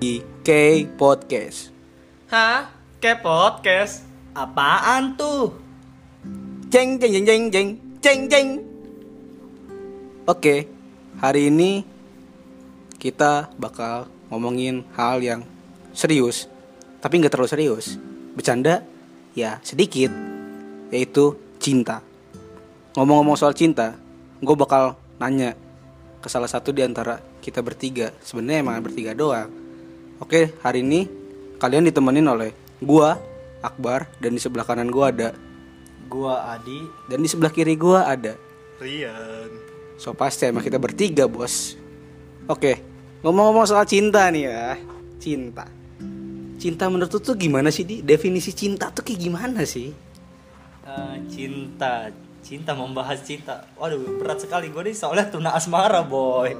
di K Podcast. Hah? Kayak podcast? Apaan tuh? Jeng jeng jeng jeng jeng jeng jeng. Oke, hari ini kita bakal ngomongin hal yang serius, tapi nggak terlalu serius. Bercanda, ya sedikit, yaitu cinta. Ngomong-ngomong soal cinta, gue bakal nanya ke salah satu di antara kita bertiga. Sebenarnya emang bertiga doang. Oke, hari ini kalian ditemenin oleh gua, Akbar, dan di sebelah kanan gua ada Gua Adi. dan di sebelah kiri gua ada. Rian. So pasti emang kita bertiga, Bos. Oke, ngomong-ngomong soal cinta nih ya. Cinta. Cinta menurut tuh gimana sih, Di? Definisi cinta tuh kayak gimana sih? Eh, cinta, cinta membahas cinta. Waduh, berat sekali gue nih soalnya tuna asmara, boy.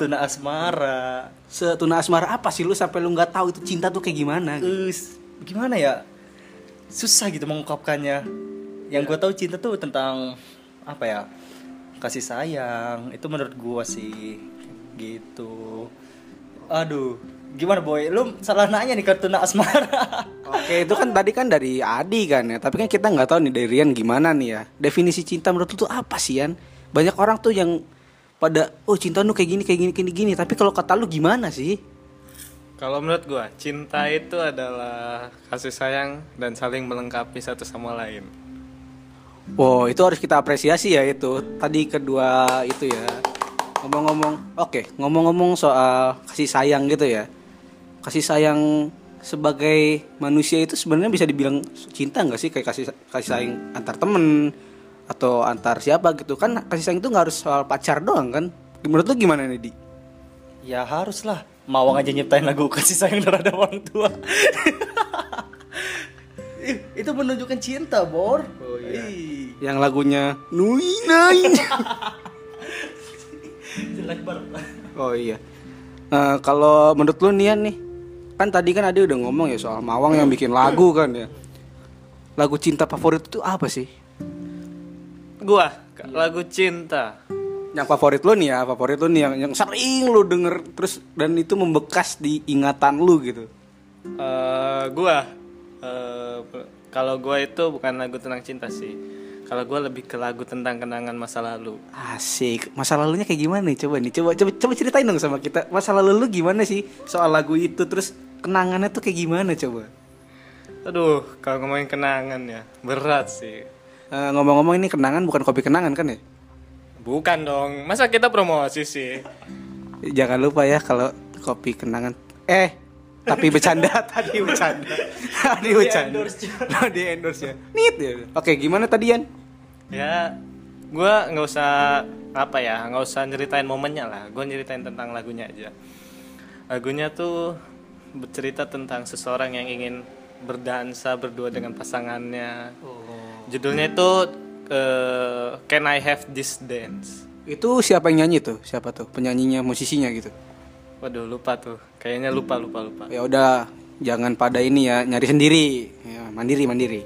Tuna asmara. Setuna asmara apa sih lu sampai lu nggak tahu itu cinta tuh kayak gimana? Us, gimana ya? Susah gitu mengungkapkannya. Yang gue tahu cinta tuh tentang apa ya? Kasih sayang. Itu menurut gue sih gitu. Aduh, gimana boy? Lu salah nanya nih ke tuna asmara. Oke, itu kan tadi kan dari Adi kan ya. Tapi kan kita nggak tahu nih dari Rian gimana nih ya. Definisi cinta menurut lu tuh apa sih, Yan? Banyak orang tuh yang pada oh cinta lu kayak gini kayak gini gini gini. Tapi kalau kata lu gimana sih? Kalau menurut gua, cinta itu adalah kasih sayang dan saling melengkapi satu sama lain. Wow, itu harus kita apresiasi ya itu. Tadi kedua itu ya. Ngomong-ngomong, oke, ngomong-ngomong soal kasih sayang gitu ya. Kasih sayang sebagai manusia itu sebenarnya bisa dibilang cinta nggak sih kayak kasih kasih sayang antar temen atau antar siapa gitu. Kan kasih sayang itu nggak harus soal pacar doang kan? Menurut lu gimana nih di? Ya harus lah Mawang aja nyiptain lagu kasih sayang terhadap orang tua. Itu menunjukkan cinta Bor. Oh, iya. Ih, yang lagunya Nui Nai. Jelek banget Oh iya. Nah, kalau menurut lu Nian nih, kan tadi kan Adi udah ngomong ya soal Mawang yang bikin lagu kan ya. Lagu cinta favorit itu apa sih? Gua lagu cinta. Yang favorit lu nih ya, favorit lu nih yang, yang sering lu denger terus dan itu membekas di ingatan lu gitu. Eh, gua eh, kalau gua itu bukan lagu tentang cinta sih. Kalau gua lebih ke lagu tentang kenangan masa lalu. Asik. Masa lalunya kayak gimana nih? Coba nih, coba coba coba ceritain dong sama kita. Masa lalu lu gimana sih soal lagu itu terus kenangannya tuh kayak gimana coba? Aduh, kalau ngomongin kenangan ya, berat sih. Eh, ngomong-ngomong ini kenangan bukan kopi kenangan kan ya? Bukan dong, masa kita promosi sih? Jangan lupa ya kalau kopi kenangan. Eh, tapi bercanda tadi bercanda. tadi bercanda. Lo di endorse ya. Nit ya. Oke, gimana tadi Yan? Ya, gua nggak usah apa ya, nggak usah nyeritain momennya lah. Gue nyeritain tentang lagunya aja. Lagunya tuh bercerita tentang seseorang yang ingin berdansa berdua dengan pasangannya. Judulnya itu eh, Can I Have This Dance? Itu siapa yang nyanyi tuh? Siapa tuh? Penyanyinya, musisinya gitu. Waduh lupa tuh, kayaknya lupa lupa lupa. Ya udah, jangan pada ini ya, nyari sendiri. Ya, mandiri mandiri.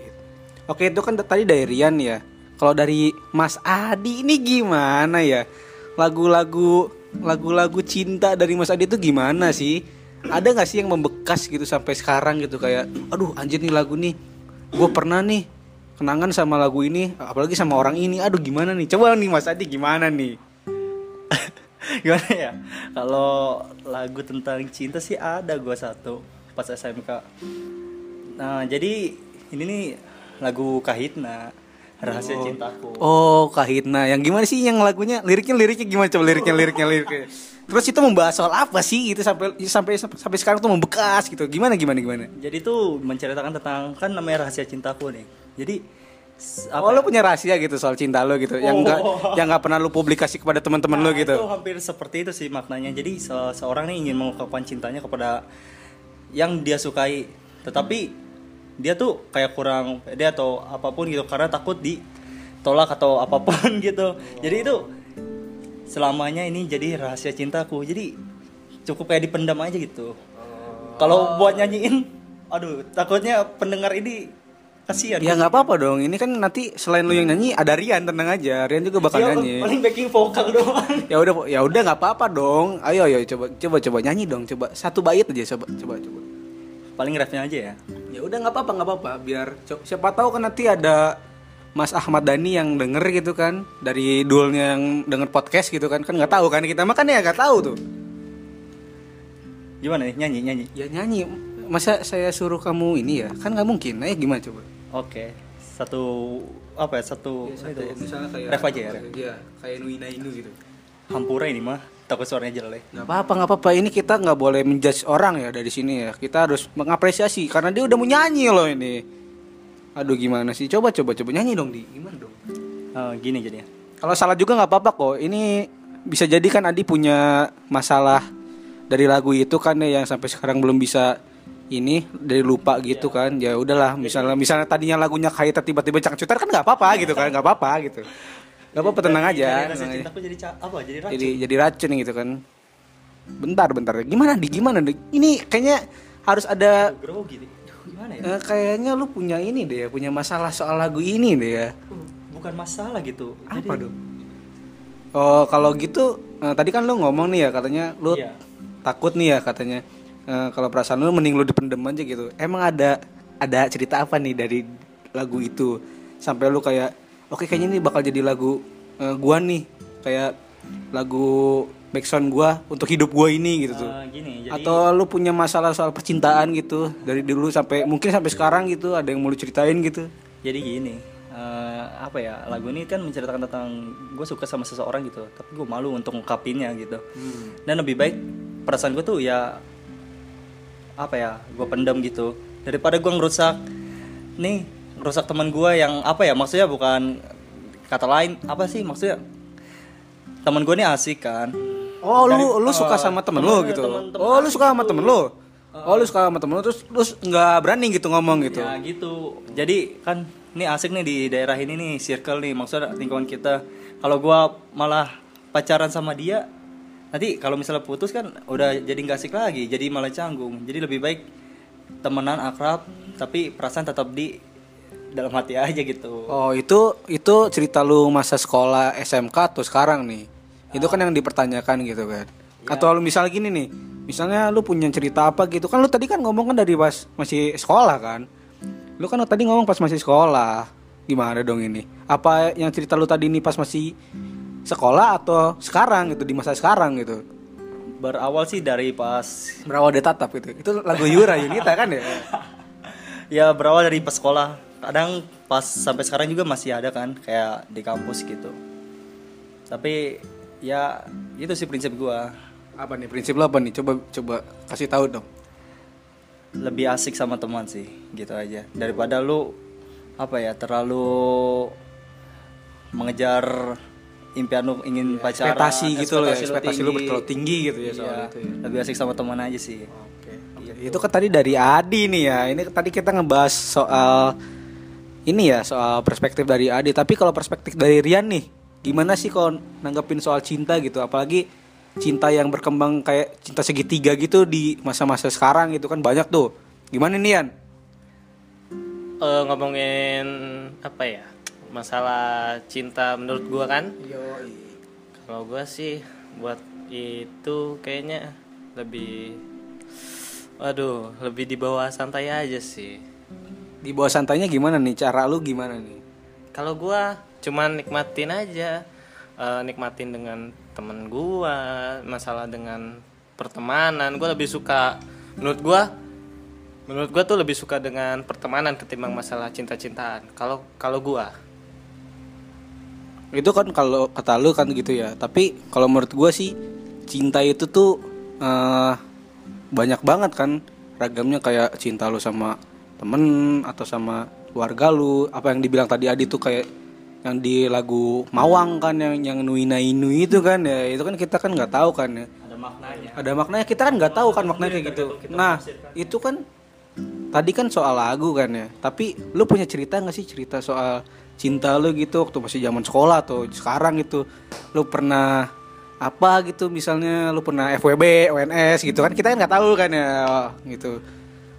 Oke, itu kan tadi dari Rian ya. Kalau dari Mas Adi ini gimana ya? Lagu-lagu lagu-lagu cinta dari Mas Adi itu gimana sih? Ada nggak sih yang membekas gitu sampai sekarang gitu kayak, aduh anjir nih lagu nih, gue pernah nih kenangan sama lagu ini, apalagi sama orang ini, aduh gimana nih? Coba nih Mas Adi gimana nih? Gimana ya Kalau lagu tentang cinta sih ada gua satu Pas SMK Nah jadi ini nih lagu Kahitna Rahasia Cintaku Oh, Kahitna. Yang gimana sih yang lagunya? Liriknya liriknya gimana coba liriknya liriknya liriknya. Terus itu membahas soal apa sih? Itu sampai sampai sampai sekarang tuh membekas gitu. Gimana gimana gimana? Jadi tuh menceritakan tentang kan namanya rahasia cintaku nih. Jadi s- oh, apa lo punya rahasia gitu soal cinta lo gitu. Yang enggak Oh. yang enggak pernah lo publikasi kepada teman-teman lo Nah, gitu. Itu hampir seperti itu sih maknanya. Jadi se- seorang nih ingin mengungkapkan cintanya kepada yang dia sukai, tetapi dia tuh kayak kurang pede atau apa pun gitu karena takut ditolak atau apa pun gitu. Jadi itu selamanya ini jadi rahasia cintaku. Jadi cukup kayak dipendam aja gitu. Kalau buat nyanyiin, aduh takutnya pendengar ini kasihan Ya nggak apa-apa dong. Ini kan nanti selain lu yang nyanyi ada Rian tenang aja. Rian juga bakal Dia nyanyi. paling backing vokal doang Ya udah ya udah nggak apa-apa dong. Ayo ayo coba coba coba nyanyi dong. Coba satu bait aja coba coba coba. paling refnya aja ya Ya udah nggak apa-apa nggak apa-apa. Biar siapa tahu kan nanti ada Mas Ahmad Dhani yang denger gitu kan dari dulnya yang denger podcast gitu kan kan nggak tahu kan kita makan ya nggak tahu tuh. Gimana nih? Nyanyi nyanyi. Ya nyanyi. Masa saya suruh kamu ini ya? Kan nggak mungkin nah gimana coba? Oke. Satu apa ya satu, itu ya. misalnya kayak ref aja ya ref. Iya, kayak Nuina Inu gitu. Hampura ini mah takut suaranya jelek. Nggak apa-apa nggak apa-apa. Ini kita nggak boleh menjudge orang ya dari sini ya. Kita harus mengapresiasi karena dia udah mau nyanyi loh ini aduh gimana sih? Coba coba coba. Nyanyi dong di. Gimana dong? Eh, gini jadinya kalau salah juga nggak apa-apa kok. Ini bisa jadi kan Adi punya masalah dari lagu itu kan ya yang sampai sekarang belum bisa ini dari lupa gitu kan. Ya udahlah misalnya misalnya tadinya lagunya kayak tiba-tiba cangcuter kan nggak apa-apa gitu kan nggak apa-apa gitu. Nggak apa-apa tenang aja jadi apa jadi racun. Jadi jadi racun gitu kan. Bentar bentar. Gimana di? Gimana di? Ini kayaknya harus ada grogi gimana ya? Eh, kayaknya lu punya ini deh ya punya masalah soal lagu ini deh ya. Bukan masalah gitu. Apa Jadi- dong? Oh kalau gitu eh, tadi kan lu ngomong nih ya katanya lu Iya. takut nih ya katanya. Eh, kalau perasaan lu mending lu dipendem aja gitu. Emang ada ada cerita apa nih dari lagu itu? Sampai lu kayak oke kayaknya ini bakal jadi lagu eh, gua nih. Kayak lagu backsound gua untuk hidup gua ini gitu tuh. Eh, gini jadi atau lu punya masalah soal percintaan gitu dari dulu sampai mungkin sampai sekarang gitu ada yang mau lu ceritain gitu? Jadi gini eh, apa ya lagu ini kan menceritakan tentang gue suka sama seseorang gitu tapi gue malu untuk ngungkapinnya gitu. Dan lebih baik perasaan gue tuh ya apa ya gue pendam gitu. Daripada gue ngerusak nih ngerusak teman gue yang apa ya maksudnya bukan kata lain apa sih maksudnya? Teman gue nih asik kan Oh, lu Dari- lu suka eh, sama temen lu temennya, gitu. temen-temen oh, lu suka sama gitu. temen lu. Oh, lu suka sama temen lu terus lu nggak berani gitu ngomong gitu. Ya gitu. Jadi kan ini asik nih di daerah ini nih circle nih maksudnya lingkungan kita. Kalau gua malah pacaran sama dia nanti kalau misalnya putus kan udah jadi nggak asik lagi, jadi malah canggung. Jadi lebih baik temenan akrab tapi perasaan tetap di dalam hati aja gitu. Oh, itu itu cerita lu masa sekolah SMK atau sekarang nih? Itu kan yang dipertanyakan gitu kan. Atau lu misalnya gini nih, misalnya lu punya cerita apa gitu kan lu tadi kan ngomong kan dari pas masih sekolah kan. Lu kan tadi ngomong pas masih sekolah. Gimana dong ini? Apa yang cerita lu tadi ini pas masih sekolah atau sekarang gitu di masa sekarang gitu? Berawal sih dari pas Berawal dari tatap gitu. Itu lagu Yura Yunita kan ya? ya berawal dari pas sekolah. Kadang pas sampai sekarang juga masih ada kan kayak di kampus gitu. Tapi ya itu sih prinsip gua. Apa nih prinsip lo apa nih? Coba coba kasih tahu dong. lebih asik sama teman sih gitu aja daripada lu apa ya terlalu mengejar impian lu ingin pacaran ekspektasi gitu loh ya, ekspektasi ekspektasi lu terlalu tinggi gitu ya soal Iya, itu ya. lebih asik sama teman aja sih Oke. Itu kan tadi dari Adi nih ya. Ini tadi kita ngebahas soal ini ya, soal perspektif dari Adi. Tapi kalau perspektif dari Rian nih, gimana sih kalau nanggepin soal cinta gitu? Apalagi cinta yang berkembang kayak cinta segitiga gitu di masa-masa sekarang gitu kan banyak tuh. Gimana nih Rian? Eh, ngomongin apa ya masalah cinta menurut gua kan kalau gua sih buat itu kayaknya lebih waduh lebih di bawah santai aja sih Di bawah santainya gimana nih? Cara lu gimana nih? kalau gua cuman nikmatin aja. Eh, nikmatin dengan temen gua masalah dengan pertemanan. Gua lebih suka menurut gua menurut gua tuh lebih suka dengan pertemanan ketimbang masalah cinta-cintaan. Kalau kalau gua. Itu kan kalau kata lu kan gitu ya. Tapi kalau menurut gue sih cinta itu tuh eh, banyak banget kan. Ragamnya kayak cinta lu sama temen atau sama keluarga lu. Apa yang dibilang tadi Adi tuh kayak yang di lagu Mawang kan yang yang Nuina Inu itu kan ya itu kan kita kan nggak tahu kan ya. Ada maknanya. Ada maknanya. Kita kan nggak tahu kan maknanya kayak gitu. Nah itu kan tadi kan soal lagu kan ya. Tapi lu punya cerita nggak sih? Cerita soal cinta lu gitu waktu masih zaman sekolah atau sekarang gitu. Lu pernah apa gitu? Misalnya lu pernah FWB ONS gitu kan? Kita kan nggak tahu kan ya gitu.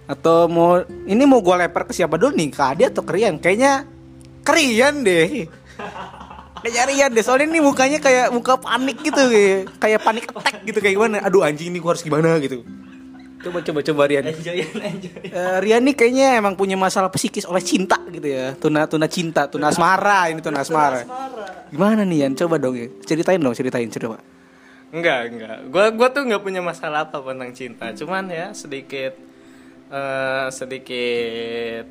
Atau mau ini mau gue lempar ke siapa dulu nih? Ke Adi atau ke Rian? Kayaknya ke Rian deh. Kayaknya Rian deh. Soalnya ini mukanya kayak muka panik gitu kayak, kayak panik attack gitu kayak gimana? Aduh anjing ini gue harus gimana gitu. Coba coba coba Rian. enjoy enjoy Eh, Rian nih kayaknya emang punya masalah psikis oleh cinta gitu ya. Tuna tuna cinta, tuna asmara ini tuna asmara. Gimana nih Yan? Coba dong ya. Ceritain dong, ceritain coba. Enggak, enggak. Gua gua tuh nggak punya masalah apa tentang cinta. Cuman ya sedikit eh sedikit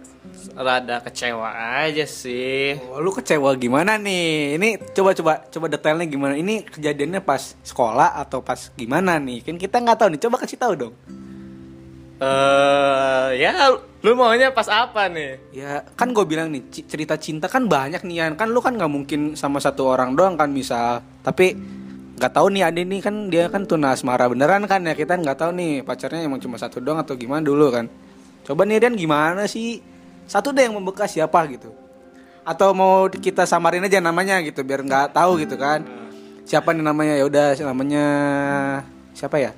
rada kecewa aja sih. Oh, lu kecewa gimana nih? Ini coba coba coba detailnya gimana? Ini kejadiannya pas sekolah atau pas gimana nih? Kan kita nggak tahu nih. Coba kasih tahu dong. Eh ya lu maunya pas apa nih? Ya kan gue bilang nih cerita cinta kan banyak nih. Kan lu kan nggak mungkin sama satu orang doang kan misal. Tapi nggak tahu nih Ade nih kan dia kan tuna asmara beneran kan ya kita nggak tahu nih pacarnya emang cuma satu doang atau gimana dulu kan. Coba nih Rian gimana sih? Satu deh yang membekas siapa gitu. Atau mau kita samarin aja namanya gitu biar nggak tahu gitu kan. Siapa nih namanya? Ya udah namanya siapa ya?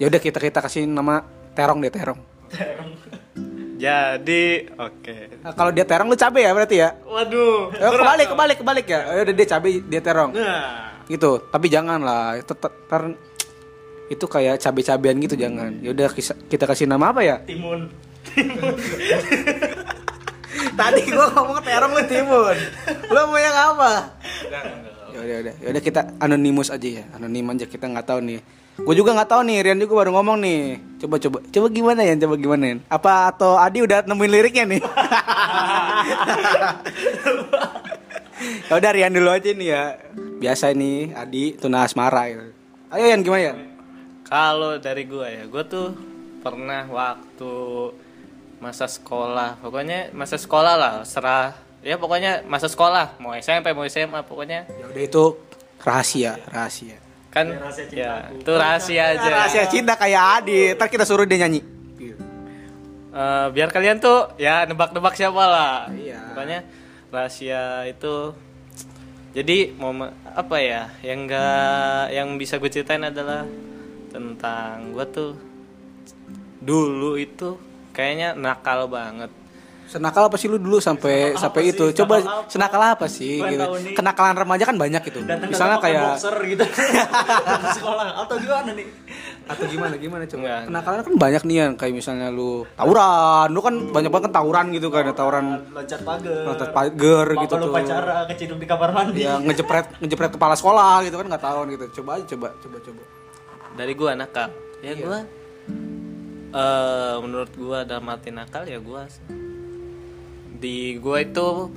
Ya udah kita kita kasih nama Terong deh Terong. Jadi oke. Nah, kalau dia terong lu cabe ya berarti ya? Waduh. Eh, kebalik, kebalik, kebalik ya. Oh, udah dia cabe, dia terong. Nah, Gitu. Tapi jangan lah. Itu ter, itu kayak cabe-cabean gitu jangan. Ya udah kisa- kita kasih nama apa ya? timun Tadi gua ngomong terong lu timun. Lu mau yang apa? Ya udah, udah. Ya udah kita anonimus aja ya. Anonim aja kita nggak tahu nih. Gue juga nggak tahu nih, Rian juga baru ngomong nih. Coba coba, coba gimana ya? Coba gimana ya? Apa atau Adi udah nemuin liriknya nih? ya udah Rian dulu aja nih ya. Biasa nih Adi tuna asmara gitu. Ayo Yan gimana Yan? kalau dari gua ya, gua tuh pernah waktu masa sekolah, pokoknya masa sekolah lah, serah ya pokoknya masa sekolah, mau SMP mau SMA pokoknya Ya udah itu rahasia, rahasia. kan rahasia ya cintaku. itu rahasia aja. Rahasia cinta kayak Adi. Ntar kita suruh dia nyanyi. Eh, biar kalian tuh ya nebak-nebak siapa lah. Iya. Pokoknya rahasia itu jadi momen apa ya yang enggak yang bisa gue ceritain adalah tentang gue tuh dulu itu kayaknya nakal banget. Senakal apa sih lu dulu sampai sampai apa itu? sih? Coba Senakal apa? senakal apa sih gitu. Kenakalan remaja kan banyak gitu. datang Misalnya kayak boxer gitu sekolah atau gimana nih atau gimana gimana coba. Enggak. Kenakalan kan banyak nih yang kayak misalnya lu tawuran, lu kan banyak banget kan tawuran gitu kan, tawuran loncat pagar loncat pagar gitu lu tuh. pacara keciduk di kamar mandi Ya ngejepret ngejepret kepala sekolah gitu kan nggak tahu gitu. Coba aja coba coba coba. Dari gua nakal. Ya gua eh menurut gua dalam arti nakal ya gua di gua itu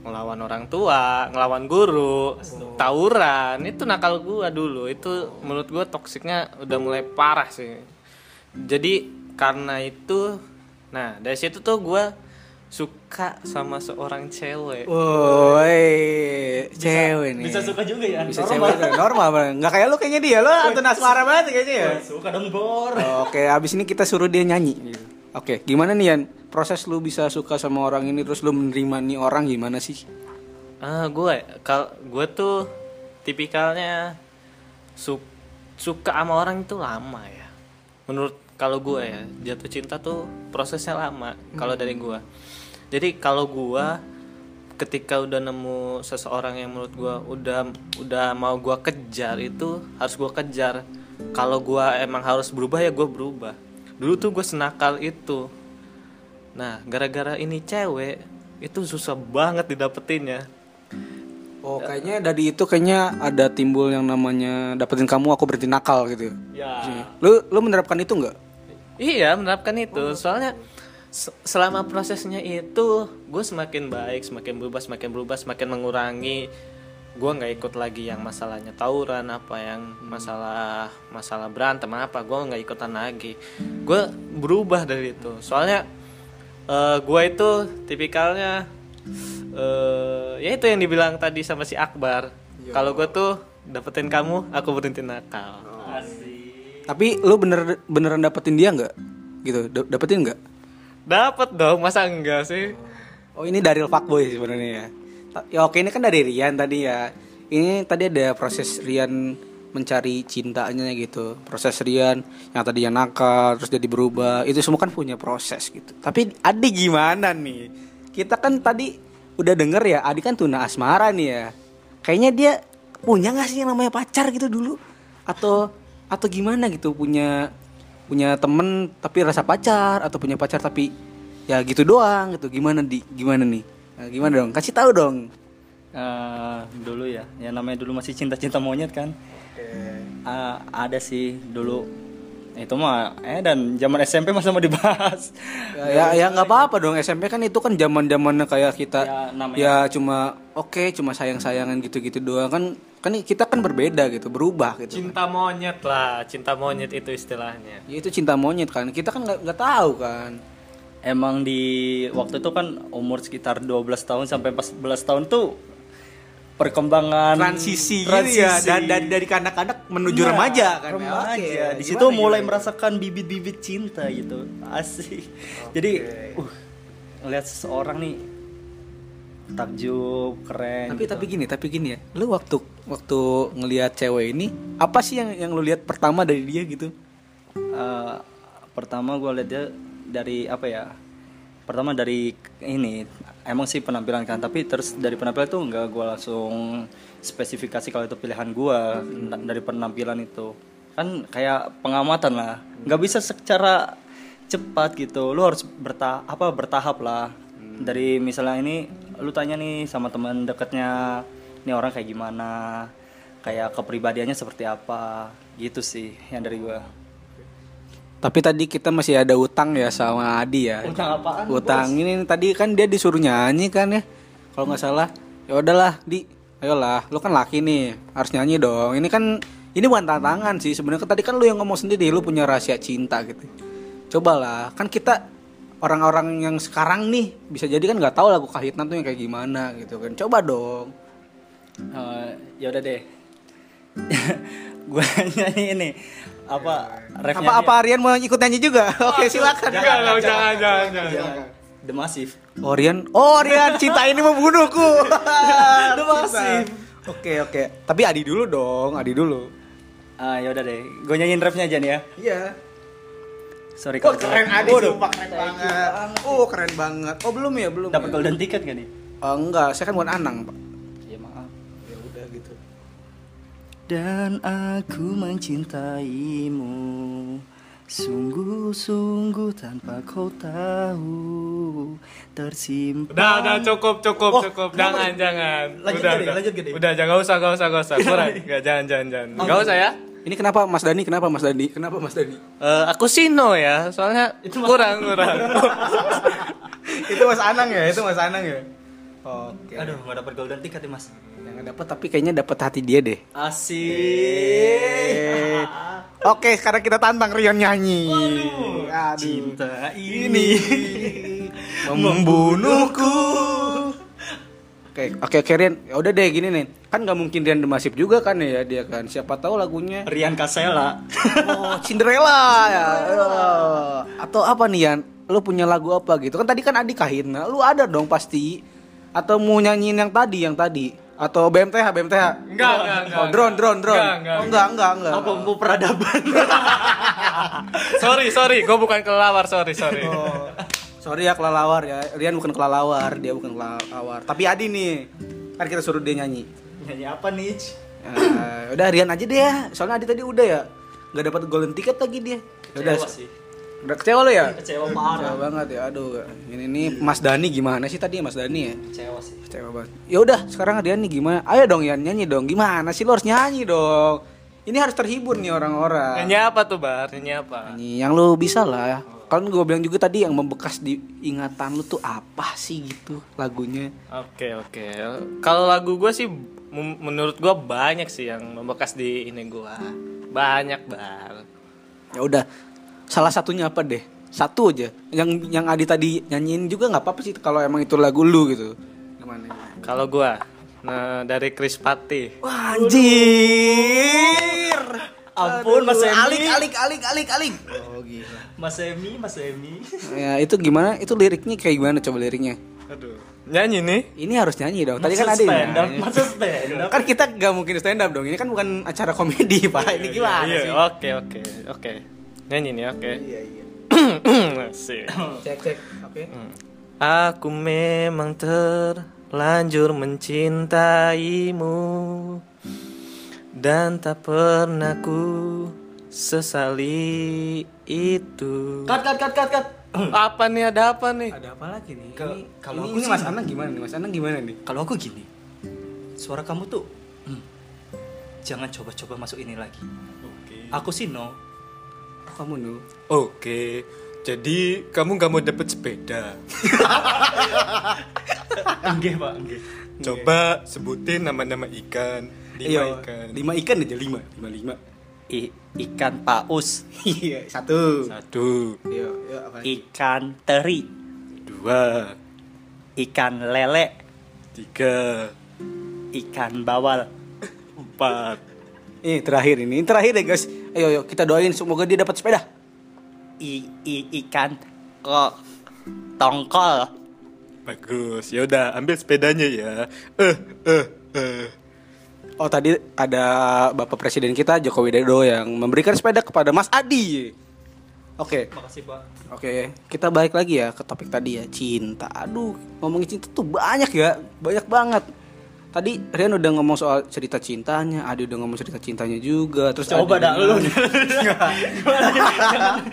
ngelawan orang tua, ngelawan guru, tawuran, itu nakal gua dulu. Itu menurut gua toksiknya udah mulai parah sih. Jadi karena itu nah, dari situ tuh gua suka sama seorang cewek. Woi, cewek nih. bisa suka juga ya Bisa Normal. cewek normal banget. Nggak kayak lu kayaknya dia, lu antun asmara banget kayaknya ya. suka dong bor Oke, abis ini kita suruh dia nyanyi. Oke, gimana nih Yan? Proses lu bisa suka sama orang ini terus lu menerima nih orang gimana sih? Ah, gue kal gue tuh tipikalnya su- suka sama orang itu lama ya. Menurut kalau gue ya, jatuh cinta tuh prosesnya lama kalau dari gue. Jadi kalau gue ketika udah nemu seseorang yang menurut gue udah udah mau gue kejar itu harus gue kejar. Kalau gue emang harus berubah ya gue berubah. Dulu tuh gue senakal itu. Nah, gara-gara ini cewek itu susah banget didapetinnya. Oh, kayaknya dari itu kayaknya ada timbul yang namanya dapetin kamu aku berhenti nakal gitu. ya Lu lu menerapkan itu nggak? Iya menerapkan itu soalnya se- selama prosesnya itu gue semakin baik semakin berubah semakin berubah semakin mengurangi gue nggak ikut lagi yang masalahnya tawuran apa yang masalah masalah berantem apa gue nggak ikutan lagi gue berubah dari itu soalnya gue itu tipikalnya eh ya itu yang dibilang tadi sama si Akbar kalau gue tuh dapetin kamu aku berhenti nakal Tapi lu bener beneran dapetin dia nggak? Gitu, da- dapetin nggak? Dapat dong, masa enggak sih? Oh ini dari fuckboy sebenarnya ya. Ya oke ini kan dari Rian tadi ya. Ini tadi ada proses Rian mencari cintanya gitu. Proses Rian yang tadinya nakal terus jadi berubah. Itu semua kan punya proses gitu. Tapi Adi gimana nih? Kita kan tadi udah denger ya Adi kan tuna asmara nih ya. Kayaknya dia punya nggak sih yang namanya pacar gitu dulu? Atau atau gimana gitu punya punya temen tapi rasa pacar atau punya pacar tapi ya gitu doang gitu. Gimana di? Gimana nih Nah, gimana dong? Kasih tahu dong. Eh, dulu ya, yang namanya dulu masih cinta-cinta monyet kan. Eh, ada sih dulu. Itu mah eh dan zaman SMP masa mau dibahas. ya ya nggak apa-apa dong. SMP kan itu kan zaman zamannya kayak kita Ya, namanya- ya cuma oke cuma sayang sayangan gitu gitu doang. Kan kan kita kan berbeda gitu berubah gitu. Cinta monyet lah, cinta monyet itu istilahnya. ya itu cinta monyet kan. Kita kan nggak nggak tahu kan Emang di waktu itu kan umur sekitar 12 tahun sampai 14 tahun tuh perkembangan transisi, gitu ya transisi. dari dari, dari kanak-kanak menuju Iya, remaja kan remaja. Oke, di gimana, situ mulai gimana? merasakan bibit-bibit cinta gitu asik jadi uh ngeliat seseorang nih takjub keren tapi gitu. tapi gini tapi gini ya lu waktu waktu ngelihat cewek ini apa sih yang yang lu lihat pertama dari dia gitu Eh, pertama gue lihat dia dari apa ya pertama dari ini emang sih penampilan kan tapi terus dari penampilan tuh nggak gue langsung spesifikasi kalau itu pilihan gue dari penampilan itu. Kan kayak pengamatan lah. Nggak bisa secara cepat gitu. Lu harus berta apa bertahap lah. Dari misalnya ini lu tanya nih sama teman dekatnya ini orang kayak gimana? Kayak kepribadiannya seperti apa? Gitu sih yang dari gue tapi tadi kita masih ada utang ya sama Adi ya. Utang apaan, utang ini tadi kan dia disuruh nyanyi kan ya kalau nggak salah. Ya udahlah di. Ayolah lu kan laki nih harus nyanyi dong. Ini kan ini bukan tantangan sih. Sebenarnya tadi kan lu yang ngomong sendiri lu punya rahasia cinta gitu. Cobalah kan kita orang-orang yang sekarang nih bisa jadi kan nggak tahu lagu kahitna tuh yang kayak gimana gitu kan. Coba dong. Eh, ya udah deh. Gue nyanyi ini apa refnya apa apa Aryan mau ikut nyanyi juga oke silakan Enggak, enggak, jangan, jangan, jangan. The Massive Oh Rian, oh cinta ini membunuhku. Lu masih. Oke oke. Tapi Adi dulu dong, Adi dulu. ah ya udah deh gue nyanyiin refnya aja nih ya Iya. sorry Oh kalau keren jelek. Adi, sumpah keren banget. Oh keren banget. Oh belum ya belum. dapat ya? golden ticket gak nih Oh, enggak, saya kan bukan Anang pak. Dan aku mencintaimu Sungguh-sungguh tanpa kau tahu Tersimpan Udah, udah cukup, cukup, cukup. Jangan, jangan. Lanjut udah, nih? udah. Lanjut nih? Udah, jangan usah, gak usah, gak usah. Kurang. Gak, jangan, jangan, jangan. Gak usah ya. Ini kenapa Mas Dani? Kenapa Mas Dani? Kenapa Mas Dani? Eh, aku sino ya, soalnya kurang, kurang. itu Mas Anang ya, itu Mas Anang ya. Oke. Aduh gak dapat golden ticket ya mas Yang dapat tapi kayaknya dapat hati dia deh. Asik Oke, sekarang kita tantang Rian nyanyi. Aduh. Cinta ini membunuhku. Oke, oke, oke Rian. Ya udah deh gini nih. Kan nggak mungkin Rian Demasif juga kan ya dia kan. Siapa tahu lagunya Rian Kasela oh, Cinderella ya. Atau apa nih Yan? Lu punya lagu apa gitu? Kan tadi kan Adi Kahitna, lu ada dong pasti. Atau mau nyanyiin yang tadi, yang tadi. Atau BMTH, BMTH. Enggak, enggak, enggak. Oh, drone, drone, drone. Enggak, enggak. Oh, enggak, enggak, enggak. Apa mau peradaban sorry, sorry. Gue bukan kelelawar, sorry, sorry. Oh, sorry ya kelalawar ya. Rian bukan kelalawar, dia bukan kelalawar. Tapi Adi nih, kan kita suruh dia nyanyi. Nyanyi apa nih Eh, udah Rian aja deh ya. Soalnya Adi tadi udah ya. Nggak dapat golden ticket lagi dia. Ya udah. Sih Udah kecewa lo ya? Kecewa Kecewa parah banget ya. Aduh, ini nih Mas Dani gimana sih tadi ya Mas Dani ya? Kecewa sih Kecewa banget. Ya udah, sekarang Rian nih gimana? Ayo dong Yan nyanyi dong. Gimana sih lo harus nyanyi dong? Ini harus terhibur nih orang-orang. Nyanyi apa tuh, Bar? Nyanyi apa? Nyanyi yang lo bisa lah. Kan gue bilang juga tadi yang membekas di ingatan lu tuh apa sih gitu lagunya? Oke, oke. Kalau lagu gue sih menurut gue banyak sih yang membekas di ini gue. Banyak, Bar. Ya udah, salah satunya apa deh? Satu aja. Yang yang Adi tadi nyanyiin juga nggak apa-apa sih kalau emang itu lagu lu gitu. Gimana? Kalau gue Nah, dari Chris Patti. Wah, anjir. Ampun, Mas Emi. Alik, alik, alik, alik, alik. Oh, gila. Mas Emi Mas Emi Ya, itu gimana? Itu liriknya kayak gimana coba liriknya? Aduh. Nyanyi nih. Ini harus nyanyi dong. Tadi Maksud kan ada stand up, nyanyi. maksud stand up. Kan kita gak mungkin stand up dong. Ini kan bukan acara komedi, Pak. Ini gimana Iya, sih? Oke, oke, oke. Nyanyi nih, oke. Iya, iya. Asik. Cek, cek. Oke. Aku memang terlanjur mencintaimu dan tak pernah ku sesali itu. Cut cut cut cut cut. Apa nih? Ada apa nih? Ada apa lagi nih? Ke- ini, kalau ini, aku ini sih- Mas Anang gimana nih? Mas Anang gimana nih? Kalau aku gini, suara kamu tuh hmm, jangan coba-coba masuk ini lagi. Oke. Aku sih no. Kamu nu. Oke. Jadi kamu gak mau dapet sepeda? Enggak pak, enggak. Coba sebutin nama-nama ikan. Lima Iya, ikan. Lima ikan aja lima, lima lima. I- ikan paus, Iya, satu. Satu, Iya, iya apa? lagi? ikan teri, dua, ikan lele, tiga, ikan bawal. empat. Ini terakhir ini, ini terakhir deh guys. Ayo, ayo kita doain semoga dia dapat sepeda. I, i- ikan kok tongkol. Bagus. Ya udah, ambil sepedanya ya. Eh, eh, eh. Oh tadi ada Bapak Presiden kita Joko Widodo yang memberikan sepeda kepada Mas Adi. Oke, Makasih pak. oke kita balik lagi ya ke topik tadi ya cinta. Aduh ngomongin cinta tuh banyak ya, banyak banget. Tadi Rian udah ngomong soal cerita cintanya, Adi udah ngomong cerita cintanya juga. Terus Coba dah lu.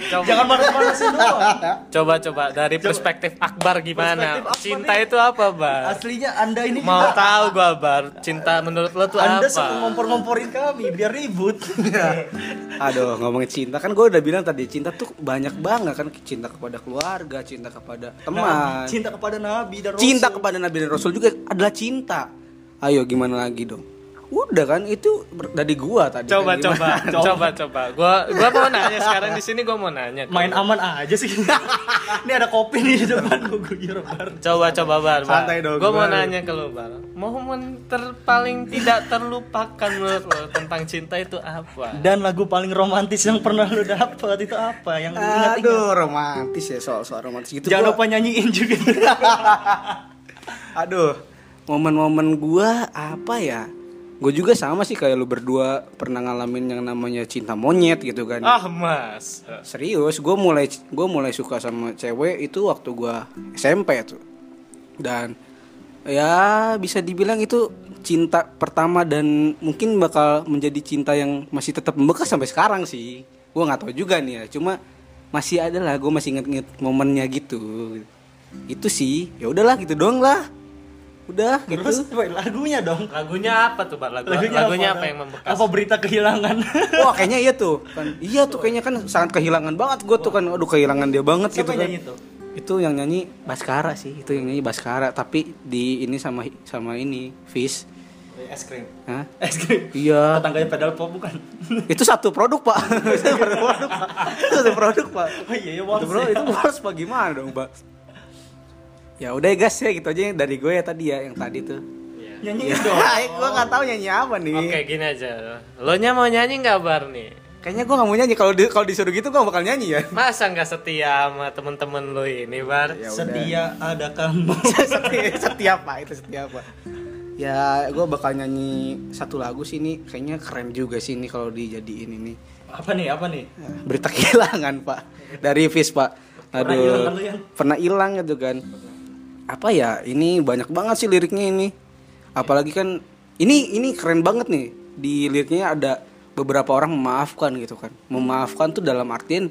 Coba. Jangan marah-marahin doang. Coba coba dari perspektif Akbar gimana? Perspektif Akbar Cinta nih. itu apa, Bar? Aslinya anda ini Mau juga- tahu gua, Bar. Cinta menurut lo tuh Anda apa? suka ngompor-ngomporin kami biar ribut. Aduh ngomongin cinta kan gue udah bilang tadi cinta tuh banyak banget kan cinta kepada keluarga, cinta kepada teman, Nabi, cinta kepada Nabi dan Rasul. cinta kepada Nabi dan Rasul juga adalah cinta. Ayo gimana lagi dong? Udah kan itu dari gua tadi. Coba kan, coba, gimana? coba coba. Gua gua mau nanya sekarang di sini gua mau nanya. main aman aja sih. ini ada kopi nih di depan guyur bar. Coba coba Bar. Bar. Santai dong, Gua mau Bar. nanya ke lo, Bar. Momen terpaling tidak terlupakan menurut lo tentang cinta itu apa? Dan lagu paling romantis yang pernah lu dapet itu apa? Yang lu? Aduh romantis ya soal soal romantis gitu. Jangan Gua- lupa nyanyiin juga. Aduh momen-momen gua apa ya? Gue juga sama sih kayak lu berdua pernah ngalamin yang namanya cinta monyet gitu kan. Ah, Mas. Serius, gue mulai gue mulai suka sama cewek itu waktu gue SMP tuh. Dan ya bisa dibilang itu cinta pertama dan mungkin bakal menjadi cinta yang masih tetap membekas sampai sekarang sih. Gue nggak tahu juga nih ya, cuma masih ada lah, gue masih inget-inget momennya gitu. Itu sih, ya udahlah gitu doang lah. Udah Terus gitu. wait, lagunya dong. Lagunya apa tuh, Bar? Lagu, lagunya, apa, yang membekas? Apa berita kehilangan? Wah kayaknya iya tuh kan. Iya tuh kayaknya kan sangat kehilangan banget gue tuh kan. Aduh kehilangan dia banget Siapa gitu kan. nyanyi tuh? Itu yang nyanyi Baskara sih, itu yang nyanyi Baskara tapi di ini sama sama ini Fish. Es krim. Hah? Es krim. Iya. Tetangganya pedal pop bukan? itu satu produk, Pak. itu satu produk, Pak. Itu satu produk, Pak. Oh iya, iya, itu bro, ya. itu harus apa gimana dong, Pak? Ya udah ya guys ya gitu aja dari gue ya tadi ya yang tadi tuh. Nyanyiin Ya, dong. gue nggak tahu nyanyi apa nih. Oke, gini aja. Lo nya mau nyanyi nggak, Bar nih? Kayaknya gue nggak mau nyanyi kalau di, kalau disuruh gitu gue bakal nyanyi ya. Masa nggak setia sama temen-temen lo ini, Bar? Ya. Setia ada kamu. setia, setia pak itu setia pak ya gue bakal nyanyi satu lagu sih ini kayaknya keren juga sih ini kalau dijadiin ini Apa nih? Apa nih? berita kehilangan pak dari Fis pak Pernah hilang lu, aduh pernah hilang gitu kan apa ya ini banyak banget sih liriknya ini apalagi kan ini ini keren banget nih di liriknya ada beberapa orang memaafkan gitu kan memaafkan tuh dalam artian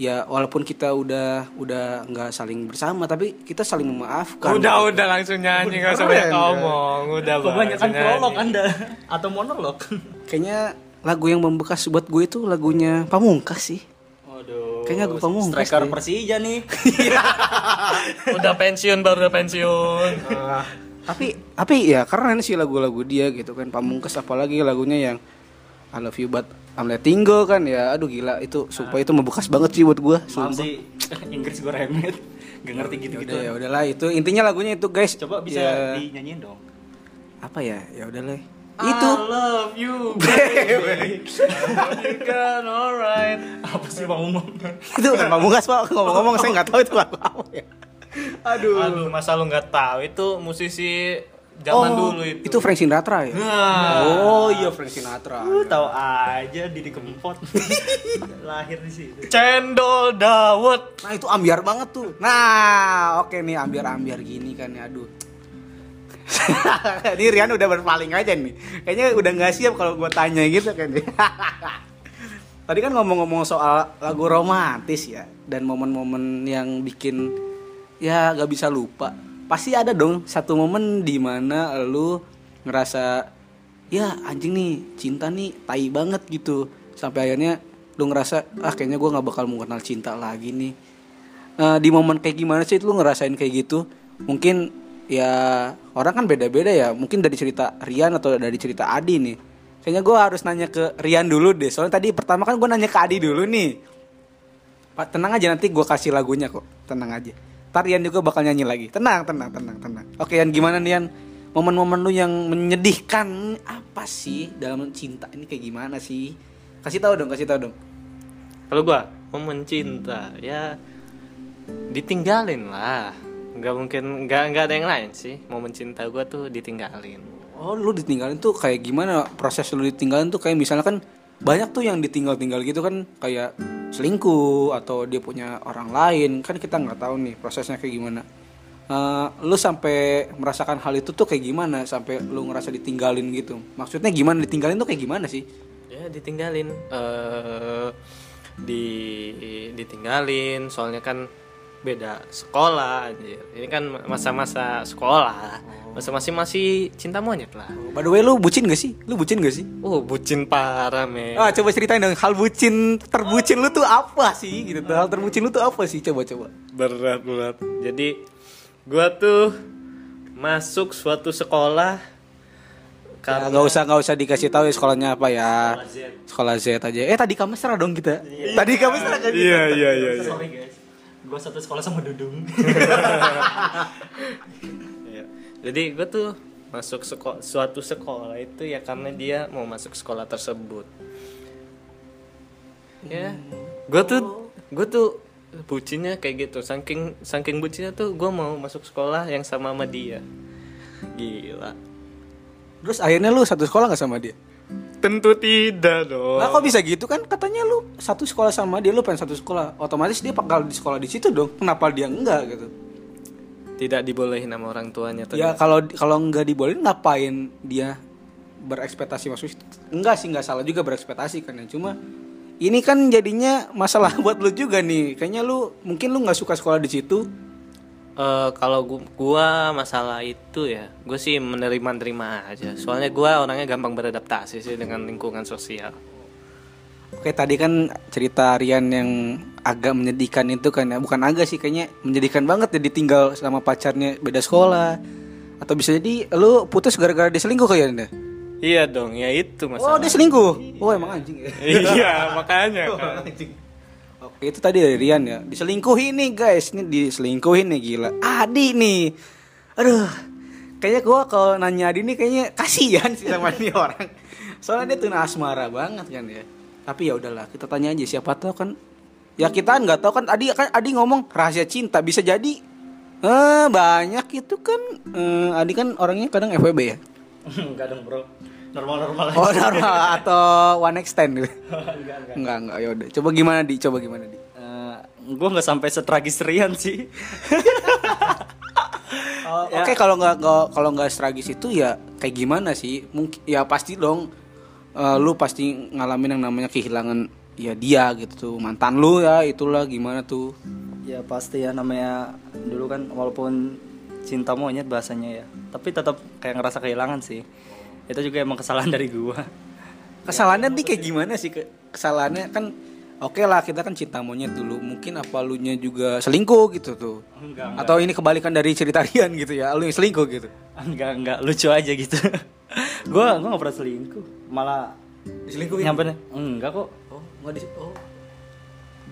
ya walaupun kita udah udah nggak saling bersama tapi kita saling memaafkan Udah, udah langsung nyanyi, nggak usah banyak ya. ngomong. Udah. Kebanyakan prolog Anda atau monolog. kayaknya lagu yang membekas buat gue itu lagunya Pamungkas sih. Kayaknya gue pamungkas Striker deh. Persija nih. Udah pensiun, baru udah pensiun. tapi tapi ya keren sih lagu-lagu dia gitu kan Pamungkas apalagi lagunya yang I love you but I'm letting go kan ya aduh gila itu sumpah itu membekas banget sih buat gue Maaf sumpah sih Inggris gue remet. Gak ngerti gitu-gitu. Udah, ya udahlah itu intinya lagunya itu guys Coba bisa Ya, dinyanyiin dong. apa ya ya udahlah I itu love you, baby. you can alright. Apa sih Bang Umum? itu kan Pamungkas pak ngomong-ngomong saya nggak tahu itu lagu apa ya Aduh. Aduh, masa lu nggak tahu itu musisi zaman Oh, dulu itu. Itu Frank Sinatra ya? Nah. Oh iya Frank Sinatra. Lu tahu aja Didi Kempot lahir di situ. Cendol dawet. Nah itu ambiar banget tuh. Nah oke nih ambiar-ambiar gini kan ya aduh. ini Rian udah berpaling aja nih. Kayaknya udah nggak siap kalau gue tanya gitu kan. Tadi kan ngomong-ngomong soal lagu romantis ya dan momen-momen yang bikin ya gak bisa lupa. Pasti ada dong satu momen di mana lu ngerasa ya anjing nih cinta nih tai banget gitu sampai akhirnya lu ngerasa ah kayaknya gue nggak bakal mau kenal cinta lagi nih Eh, di momen kayak gimana sih lu ngerasain kayak gitu mungkin ya orang kan beda-beda ya. Mungkin dari cerita Rian atau dari cerita Adi nih. Kayaknya gue harus nanya ke Rian dulu deh. Soalnya tadi pertama kan gue nanya ke Adi dulu nih. Pak tenang aja nanti gue kasih lagunya kok. Tenang aja. Ntar Rian juga bakal nyanyi lagi. Tenang tenang tenang tenang. Oke Yan gimana nih Yan momen-momen lu yang menyedihkan apa sih dalam cinta ini? Kayak gimana sih? Kasih tahu dong kasih tahu dong. Kalau gua momen cinta ya ditinggalin lah. Nggak mungkin nggak nggak ada yang lain sih. Momen cinta gua tuh ditinggalin. Oh lu ditinggalin tuh kayak gimana proses lu ditinggalin tuh kayak misalnya kan banyak tuh yang ditinggal-tinggal gitu kan kayak selingkuh atau dia punya orang lain kan kita nggak tahu nih prosesnya kayak gimana. Eh, lu sampai merasakan hal itu tuh kayak gimana sampai lu ngerasa ditinggalin gitu? Maksudnya gimana ditinggalin tuh kayak gimana sih? Ya ditinggalin. eh di ditinggalin soalnya kan beda sekolah anjir. Ini kan masa-masa sekolah. Masa-masa masih cinta monyet lah. By the way lu bucin gak sih? Lu bucin gak sih? Oh, bucin parah, men. Ah coba ceritain dong hal bucin terbucin lu tuh apa sih gitu? Hal terbucin lu tuh apa sih? Coba coba. berat berat jadi gua tuh masuk suatu sekolah Ya, karena nggak usah nggak usah dikasih tahu ya sekolahnya apa ya. Sekolah Z aja. Eh tadi kamu mesra dong kita. Tadi kamu mesra kan? iya iya iya Gua satu sekolah sama Dudung. Iya. jadi gua tuh masuk seko suatu sekolah itu ya karena dia mau masuk sekolah tersebut ya gua tuh gua tuh bucinnya kayak gitu saking saking bucinnya tuh gua mau masuk sekolah yang sama sama dia gila Terus akhirnya lu satu sekolah nggak sama dia? Tentu tidak dong Lah kok bisa gitu kan? Katanya lu satu sekolah sama dia, lu pengen satu sekolah. Otomatis dia bakal di sekolah di situ dong. Kenapa dia enggak gitu? tidak dibolehin sama orang tuanya Ya ternyata. kalau kalau enggak dibolehin ngapain dia berekspektasi masuk situ? Enggak sih, enggak salah juga berekspektasi kan ya. Cuma ini kan jadinya masalah buat lu juga nih. Kayaknya lu mungkin lu nggak suka sekolah di situ. Eh, kalau gu- gua masalah itu ya, gue sih menerima-terima aja. Soalnya gua orangnya gampang beradaptasi sih dengan lingkungan sosial. Oke tadi kan cerita Rian yang agak menyedihkan itu kan ya bukan agak sih kayaknya menyedihkan banget ya ditinggal sama pacarnya beda sekolah atau bisa jadi lu putus gara-gara dia selingkuh kayaknya Iya dong, ya itu oh masalah. dia selingkuh oh emang anjing ya iya, makanya kan. Oke itu tadi dari Rian ya. Diselingkuhin nih guys. Ini diselingkuhin nih gila. Adi nih. Aduh kayaknya gua kalau nanya Adi nih kayaknya kasihan sih sama ini orang. Soalnya dia tuh asmara banget kan ya. Tapi ya udahlah kita tanya aja siapa tahu kan. Ya kita nggak tahu kan Adi kan Adi ngomong rahasia cinta bisa jadi. Eh banyak itu kan. Eh, Adi kan orangnya kadang FWB ya. Dong, Bro. Normal-normal aja. oh normal atau one stand gitu enggak, enggak. enggak enggak ya udah coba gimana di coba gimana di Eh, gua nggak sampai setragis Rian sih. Oh, Ya. Oke kalau nggak kalau nggak tragis itu ya kayak gimana sih? Mungkin ya pasti dong. eh, lu pasti ngalamin yang namanya kehilangan ya dia gitu tuh mantan lu ya itulah gimana tuh. ya pasti ya namanya dulu kan walaupun cinta monyet bahasanya ya, tapi tetap kayak ngerasa kehilangan sih. Itu juga emang kesalahan dari gua. Kesalahannya nih kayak gimana sih? Ke- Kesalahannya kan oke lah kita kan cinta monyet dulu. Mungkin apa lu nya juga selingkuh gitu tuh. Enggak, Atau ini kebalikan dari cerita Rian gitu ya. Lu yang selingkuh gitu. enggak, enggak lucu aja gitu. gua gua nggak pernah selingkuh, malah Diselingkuhin? nyampe enggak kok. Oh, nggak di oh.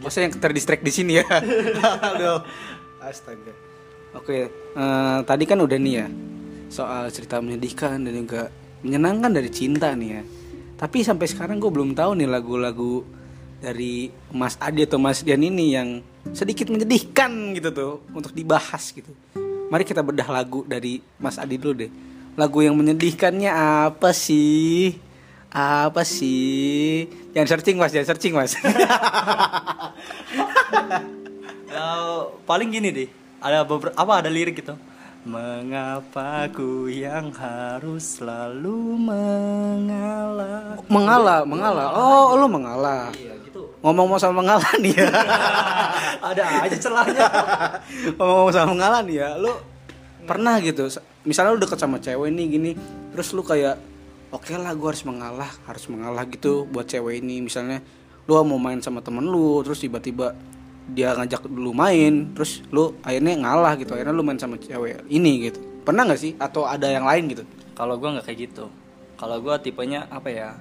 Masa yang terdistract di sini ya? Aduh. Astaga. Oke, eh, tadi kan udah nih ya soal cerita menyedihkan dan juga menyenangkan dari cinta nih ya. Tapi sampai sekarang gue belum tahu nih lagu-lagu dari Mas Adi atau Mas Dian ini yang sedikit menyedihkan gitu tuh untuk dibahas gitu. Mari kita bedah lagu dari Mas Adi dulu deh. Lagu yang menyedihkannya apa sih? Apa sih? Jangan searching mas, jangan searching mas. Ya, paling gini deh ada beberapa apa ada lirik gitu mengapa ku yang harus selalu mengalah mengalah, mengalah. Oh, lu mengalah. iya gitu Ngomong-ngomong sama mengalah nih ya. ada aja celahnya Ngomong-ngomong sama mengalah nih ya, lu pernah gitu. Misalnya lu deket sama cewek nih gini, terus lu kayak oke lah gue harus mengalah, harus mengalah gitu buat cewek ini. Misalnya lu mau main sama temen lu, terus tiba-tiba dia ngajak lu main, terus lu akhirnya ngalah gitu. Akhirnya lu main sama cewek ini gitu. Pernah nggak sih? Atau ada yang lain gitu? kalau gua nggak kayak gitu kalau gua tipenya apa ya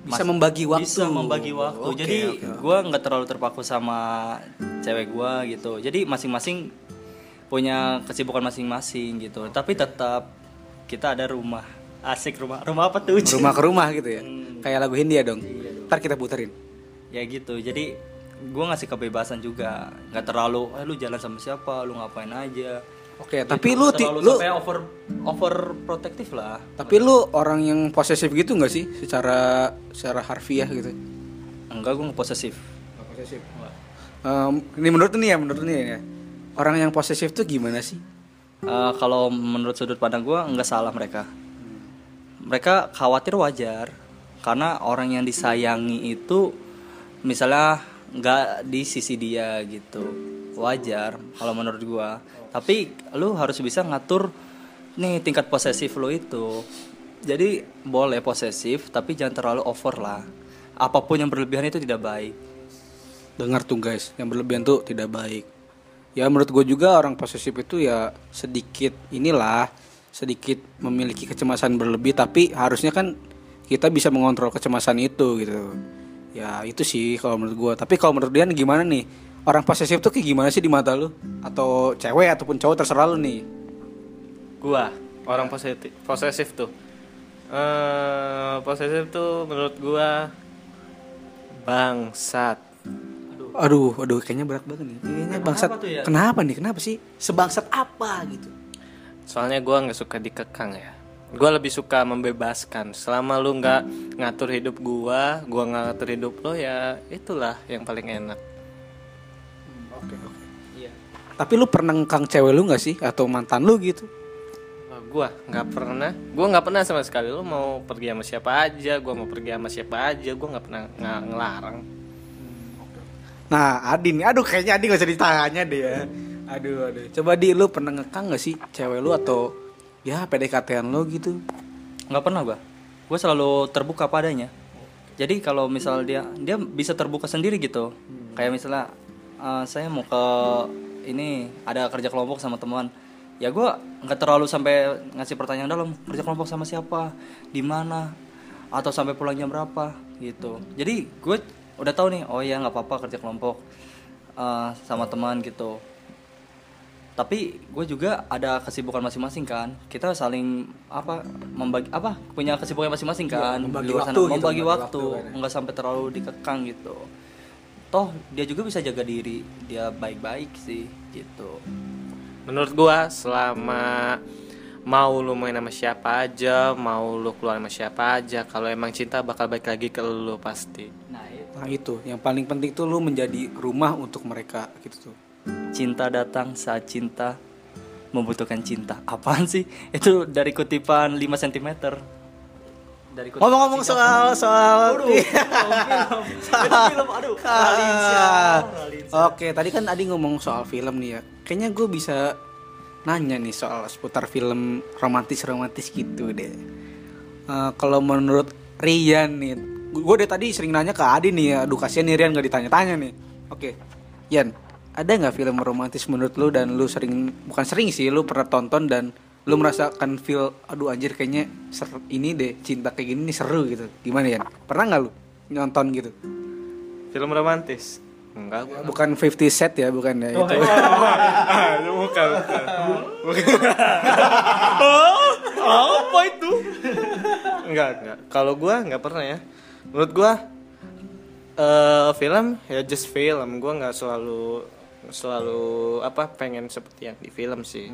Bisa membagi waktu. bisa membagi waktu Oke, jadi oke. gua nggak terlalu terpaku sama cewek gua gitu jadi masing-masing punya kesibukan masing-masing gitu tapi tetap kita ada rumah asik rumah rumah apa tuh? Rumah ke rumah gitu ya. Hmm. Kayak lagu Hindia dong. Ntar kita puterin. ya gitu jadi gua ngasih kebebasan juga. Nggak terlalu eh, lu jalan sama siapa? Lu ngapain aja? Oke, Gitu, tapi lu nggak ti- terlalu lu sampai over over protektif lah. Tapi lu orang yang posesif gitu nggak sih? Secara secara harfiah gitu? enggak gua nggak posesif. Posesif. ini menurut ini ya, menurut ini ya. Orang yang posesif tuh gimana sih? Eh, kalau menurut sudut pandang gue nggak salah mereka. Mereka khawatir wajar. Karena orang yang disayangi itu misalnya nggak di sisi dia gitu. Wajar kalau menurut gue tapi lu harus bisa ngatur nih tingkat posesif lo itu. Jadi boleh posesif tapi jangan terlalu over lah. Apa pun yang berlebihan itu tidak baik. Dengar tuh guys, yang berlebihan tuh tidak baik. Ya menurut gue juga orang posesif itu ya sedikit inilah sedikit memiliki kecemasan berlebih tapi harusnya kan kita bisa mengontrol kecemasan itu gitu. Ya itu sih kalau menurut gue. Tapi kalau menurut Dian gimana nih? Orang posesif tuh kayak gimana sih di mata lu? Atau cewek ataupun cowok terserah lu nih. gua orang posesif posesif tuh eh posesif tuh menurut gua bangsat Aduh, aduh kayaknya berat banget nih. Kayaknya bangsat. tuh ya? Kenapa nih? Kenapa sih? Sebangsat apa gitu? soalnya gua nggak suka dikekang ya gua lebih suka membebaskan selama lu nggak ngatur hidup gua gua nggak ngatur hidup lo ya itulah yang paling enak Oke, oke. Tapi lu pernah ngekang cewek lu nggak sih atau mantan lu gitu? Oh, gua nggak pernah gua nggak pernah sama sekali lu mau pergi sama siapa aja gua mau pergi sama siapa aja gua nggak pernah nggak ngelarang Nah, Adi nih, aduh kayaknya Adi gak usah ditanya deh ya. Aduh, aduh. Coba di lu pernah ngekang gak sih cewek lu atau ya PDKT-an lu gitu? nggak pernah gua. Gue selalu terbuka padanya. Jadi kalau misal dia dia bisa terbuka sendiri gitu. Kayak misalnya eh, saya mau ke ini ada kerja kelompok sama teman. Ya gua nggak terlalu sampai ngasih pertanyaan dalam kerja kelompok sama siapa? Di mana? Atau sampai pulang jam berapa? Gitu. Jadi gue udah tahu nih oh ya nggak apa-apa kerja kelompok eh, sama teman gitu tapi gue juga ada kesibukan masing-masing kan. Kita saling apa membagi apa punya kesibukan masing-masing kan. Iya, membagi di luar waktu sana. gitu, membagi membagi waktu, waktu kan ya. nggak sampai terlalu dikekang gitu. Toh dia juga bisa jaga diri. Dia baik-baik sih gitu. Menurut gua selama mau lu main sama siapa aja mau lu keluar sama siapa aja kalau emang cinta bakal balik lagi ke lu pasti. Nah itu. Nah itu, yang paling penting tuh lu menjadi rumah untuk mereka gitu tuh. Cinta datang saat cinta membutuhkan cinta apaan sih itu dari kutipan 5 cm dari kutipan Ngomong-ngomong soal soal film, film, film, aduh, Ralinsa. Oke, tadi kan Adi ngomong soal film nih ya. Kayaknya gue bisa nanya nih soal seputar film romantis-romantis gitu deh. Eh, kalau menurut Rian nih, gue dari tadi sering nanya ke Adi nih ya. Aduh kasihan nih Rian gak ditanya-tanya nih. Oke, Yan, ada nggak film romantis menurut lu dan lu sering bukan sering sih, lu pernah tonton dan lu merasakan feel, aduh anjir kayaknya ser- ini deh cinta kayak gini nih seru gitu. Gimana Yan? Pernah nggak lu nonton gitu? film romantis enggak gua Bukan 50 set ya, bukan ya. itu. bukan bukan apa itu enggak enggak kalau gua nggak pernah ya menurut gua eh film ya just film gue nggak selalu selalu apa pengen seperti yang di film sih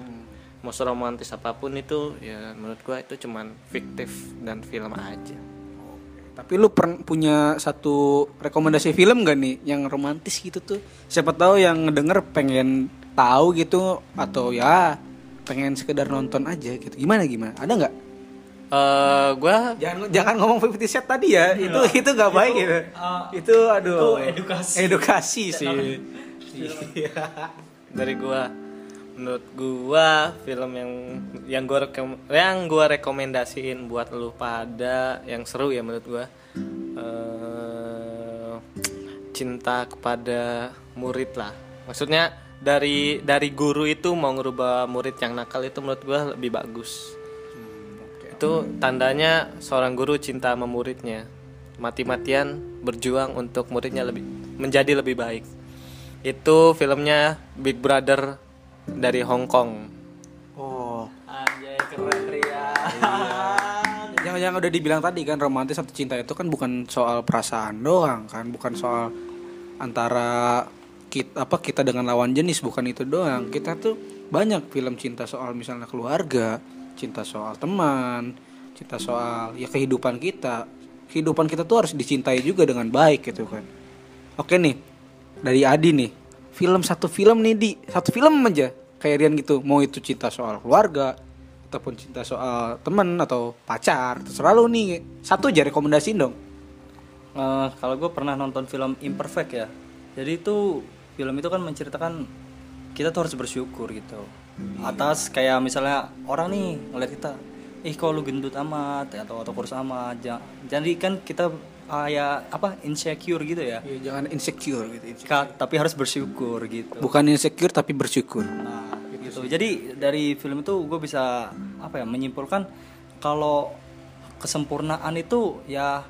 mau seromantis apa pun itu ya menurut gue itu cuman fiktif dan film aja Tapi lu pern- punya satu rekomendasi film gak nih yang romantis gitu tuh? Siapa tahu yang ngedenger pengen tahu gitu atau ya pengen sekedar nonton aja gitu. Gimana gimana? Ada nggak? eh gue Jangan jangan ngomong Fifty Shades tadi ya. Itu itu nggak baik gitu. itu aduh. itu edukasi. Edukasi sih. Iya. dari gua. Menurut gua film yang yang gua rekom, yang gua rekomendasiin buat lu pada yang seru ya menurut gua eh cinta kepada murid lah. Maksudnya dari dari guru itu mau ngerubah murid yang nakal itu menurut gua lebih bagus. Itu tandanya seorang guru cinta sama muridnya. Mati-matian berjuang untuk muridnya lebih menjadi lebih baik itu filmnya Big Brother dari Hong Kong Oh. Anjay keren Ria. Yang yang udah dibilang tadi kan romantis atau cinta itu kan bukan soal perasaan doang kan, bukan soal antara kita apa kita dengan lawan jenis bukan itu doang. Kita tuh banyak film cinta soal misalnya keluarga, cinta soal teman, cinta soal ya kehidupan kita. Kehidupan kita tuh harus dicintai juga dengan baik gitu kan. Oke nih, dari Adi nih, film satu film nih di satu film aja kayak Rian gitu, mau itu cinta soal keluarga ataupun cinta soal temen atau pacar, terserah lu nih satu aja rekomendasiin dong. Eh, kalau gue pernah nonton film Imperfect ya. Jadi itu film itu kan menceritakan kita tuh harus bersyukur gitu. Atas kayak misalnya orang nih ngeliat kita, ih kok lu gendut amat atau atau kurus amat. Ja- Jadi kan kita kayak apa insecure gitu ya. Ya, jangan insecure gitu. insecure. Ka- tapi harus bersyukur gitu. Bukan insecure tapi bersyukur. Nah, gitu. Jadi dari film itu gue bisa apa ya menyimpulkan kalau kesempurnaan itu ya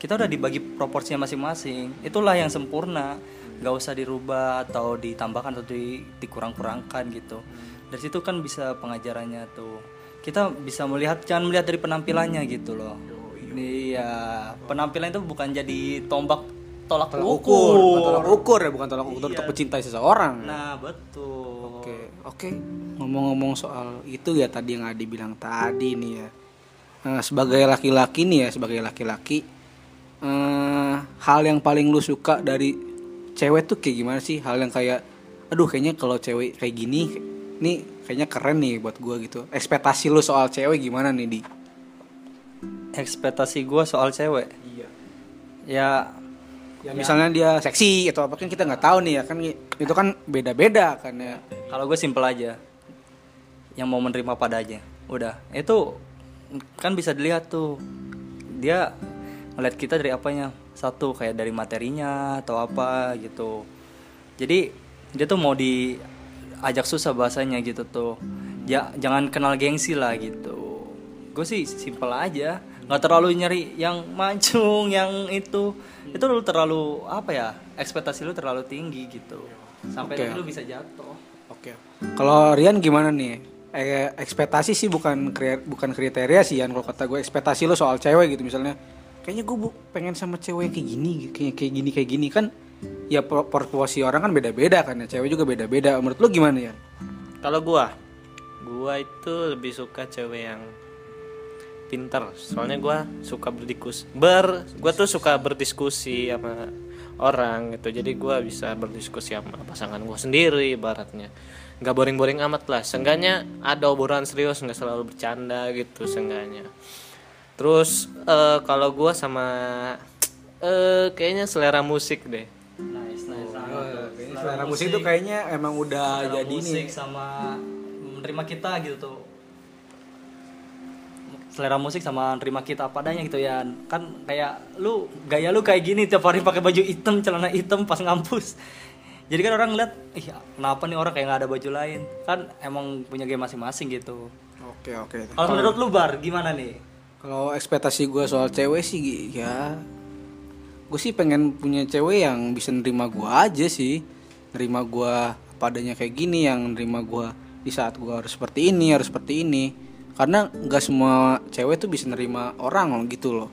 kita udah dibagi proporsinya masing-masing. Itulah yang sempurna. Gak usah dirubah atau ditambahkan atau di, dikurang-kurangkan gitu. Dari situ kan bisa pengajarannya tuh. Kita bisa melihat jangan melihat dari penampilannya gitu loh. Iya, penampilan itu bukan jadi tombak tolak, Tolak ukur. ukur, bukan tolak ukur ya, bukan tolak ukur untuk mencintai seseorang. Nah, betul. Oke, oke. Ngomong-ngomong soal itu ya tadi yang Adi bilang tadi nih ya. Nah, sebagai laki-laki nih ya, sebagai laki-laki eh hal yang paling lu suka dari cewek tuh kayak gimana sih? Hal yang kayak aduh kayaknya kalau cewek kayak gini nih kayaknya keren nih buat gua gitu. Ekspektasi lu soal cewek gimana nih, Di? Ekspektasi gue soal cewek. Iya. ya Ya misalnya dia seksi atau apa kan kita nggak tahu nih ya kan itu kan beda-beda kan ya. kalau gue simpel aja. Yang mau menerima padanya udah. Itu kan bisa dilihat tuh. Dia ngeliat kita dari apanya? Satu kayak dari materinya atau apa gitu. Jadi dia tuh mau diajak susah bahasanya gitu tuh. Ya jangan kenal gengsi lah gitu. Gue sih simpel aja nggak terlalu nyari yang mancung yang itu itu lu terlalu apa ya ekspektasi lu terlalu tinggi gitu sampai Oke. nanti lu bisa jatuh Oke. Kalau Rian gimana nih? Eh, ekspektasi sih bukan kri- bukan kriteria sih Yan. Kalau kata gue ekspektasi lo soal cewek gitu misalnya. Kayaknya gue pengen sama cewek kayak gini, kayak kayak gini kayak gini kan. Ya pro- proporsi orang kan beda-beda kan ya. Cewek juga beda-beda. Menurut lo gimana ya? Kalau gua, gua itu lebih suka cewek yang pinter. Soalnya gua suka berdiskus, ber, gua tuh suka berdiskusi sama orang gitu. Jadi gua bisa berdiskusi sama pasangan gua sendiri, ibaratnya. Nggak boring-boring amat lah. Seenggaknya ada obrolan serius, nggak selalu bercanda gitu, seenggaknya. Terus eh, kalau gua sama eh kayaknya selera musik deh. nice nice Selera musik itu kayaknya emang udah Selera jadi musik nih. sama menerima kita gitu tuh selera musik sama nerima kita apa adanya gitu ya. Kan kayak lu gaya lu kayak gini tiap hari pakai baju hitam celana hitam pas ngampus. Jadi kan orang lihat ih kenapa nih orang kayak nggak ada baju lain? Kan emang punya gaya masing-masing gitu. Oke oke. kalau menurut lu bar gimana nih? Kalau ekspektasi gue soal cewek sih ya gue sih pengen punya cewek yang bisa nerima gue aja sih. Nerima gue padanya kayak gini yang nerima gue di saat gue harus seperti ini harus seperti ini karena nggak semua cewek tuh bisa nerima orang gitu loh.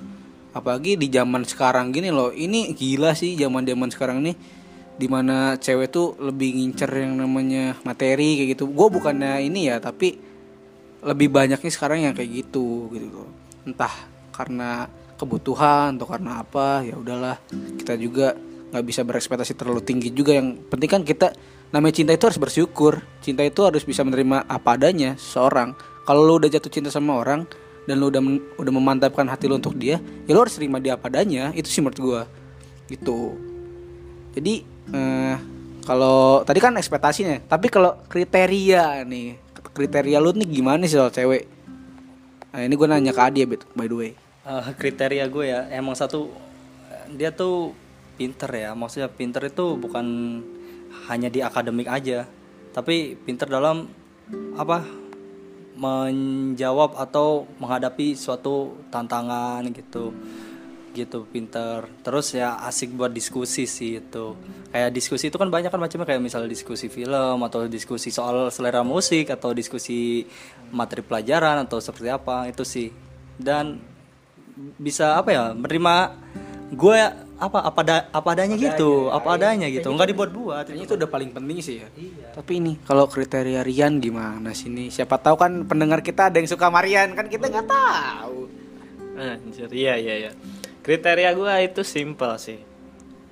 Apalagi di zaman sekarang gini loh ini gila sih zaman zaman sekarang nih di mana cewek tuh lebih ngincer yang namanya materi kayak gitu. Gue bukannya ini ya tapi lebih banyaknya sekarang yang kayak gitu gitu loh. Entah karena kebutuhan atau karena apa ya udahlah. Kita juga nggak bisa berekspektasi terlalu tinggi juga. Yang penting kan kita namanya cinta itu harus bersyukur. Cinta itu harus bisa menerima apa adanya seorang kalau lu udah jatuh cinta sama orang dan lu udah udah memantapkan hati lu untuk dia ya lu harus terima dia apa adanya. Itu sih menurut gua. Gitu. Jadi eh, kalau tadi kan ekspektasinya tapi kalau kriteria nih kriteria lu nih gimana sih soal cewek? Nah, ini gue nanya ke Adi ya by the way. Eh, kriteria gue ya emang satu dia tuh pinter ya. Maksudnya pinter itu bukan hanya di akademik aja tapi pinter dalam apa menjawab atau menghadapi suatu tantangan gitu. Gitu pinter. Terus ya asik buat diskusi sih itu. Kayak diskusi itu kan banyak kan macamnya kayak misalnya diskusi film atau diskusi soal selera musik atau diskusi materi pelajaran atau seperti apa itu sih. Dan bisa apa ya menerima gue apa apa da- apa adanya gitu apa adanya gitu nggak dibuat-buat Kayaknya itu udah paling penting sih ya. Tapi ini kalau kriteria Rian gimana sih nih? Siapa tahu kan pendengar kita ada yang suka Marian kan kita nggak tahu. Anjir, iya iya iya. Kriteria gua itu simple sih.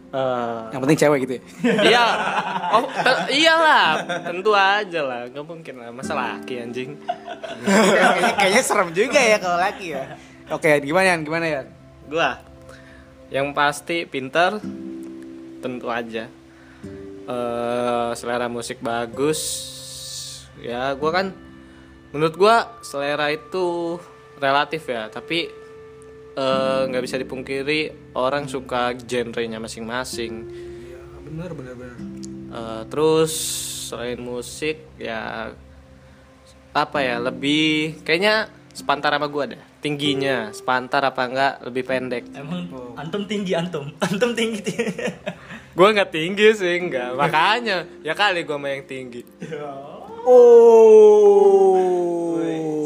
Eh, Yang penting cewek gitu ya. iya, oh te- iyalah, tentu aja lah, nggak mungkin lah, masa laki anjing. kayaknya, kayaknya serem juga ya kalau laki ya. Oke, gimana Yan? Gimana ya? Gua, yang pasti pinter, tentu aja. Eh selera musik bagus, ya gua kan, menurut gua selera itu relatif ya, tapi eh, nggak bisa dipungkiri orang suka genrenya masing-masing. Bener bener bener. Eh, terus selain musik ya apa ya lebih kayaknya sepantar sama gua deh tingginya sepantar apa enggak lebih pendek. Emang antum tinggi antum. Antum tinggi. Gua nggak tinggi sih enggak. Makanya ya kali gua mah yang tinggi. Oh.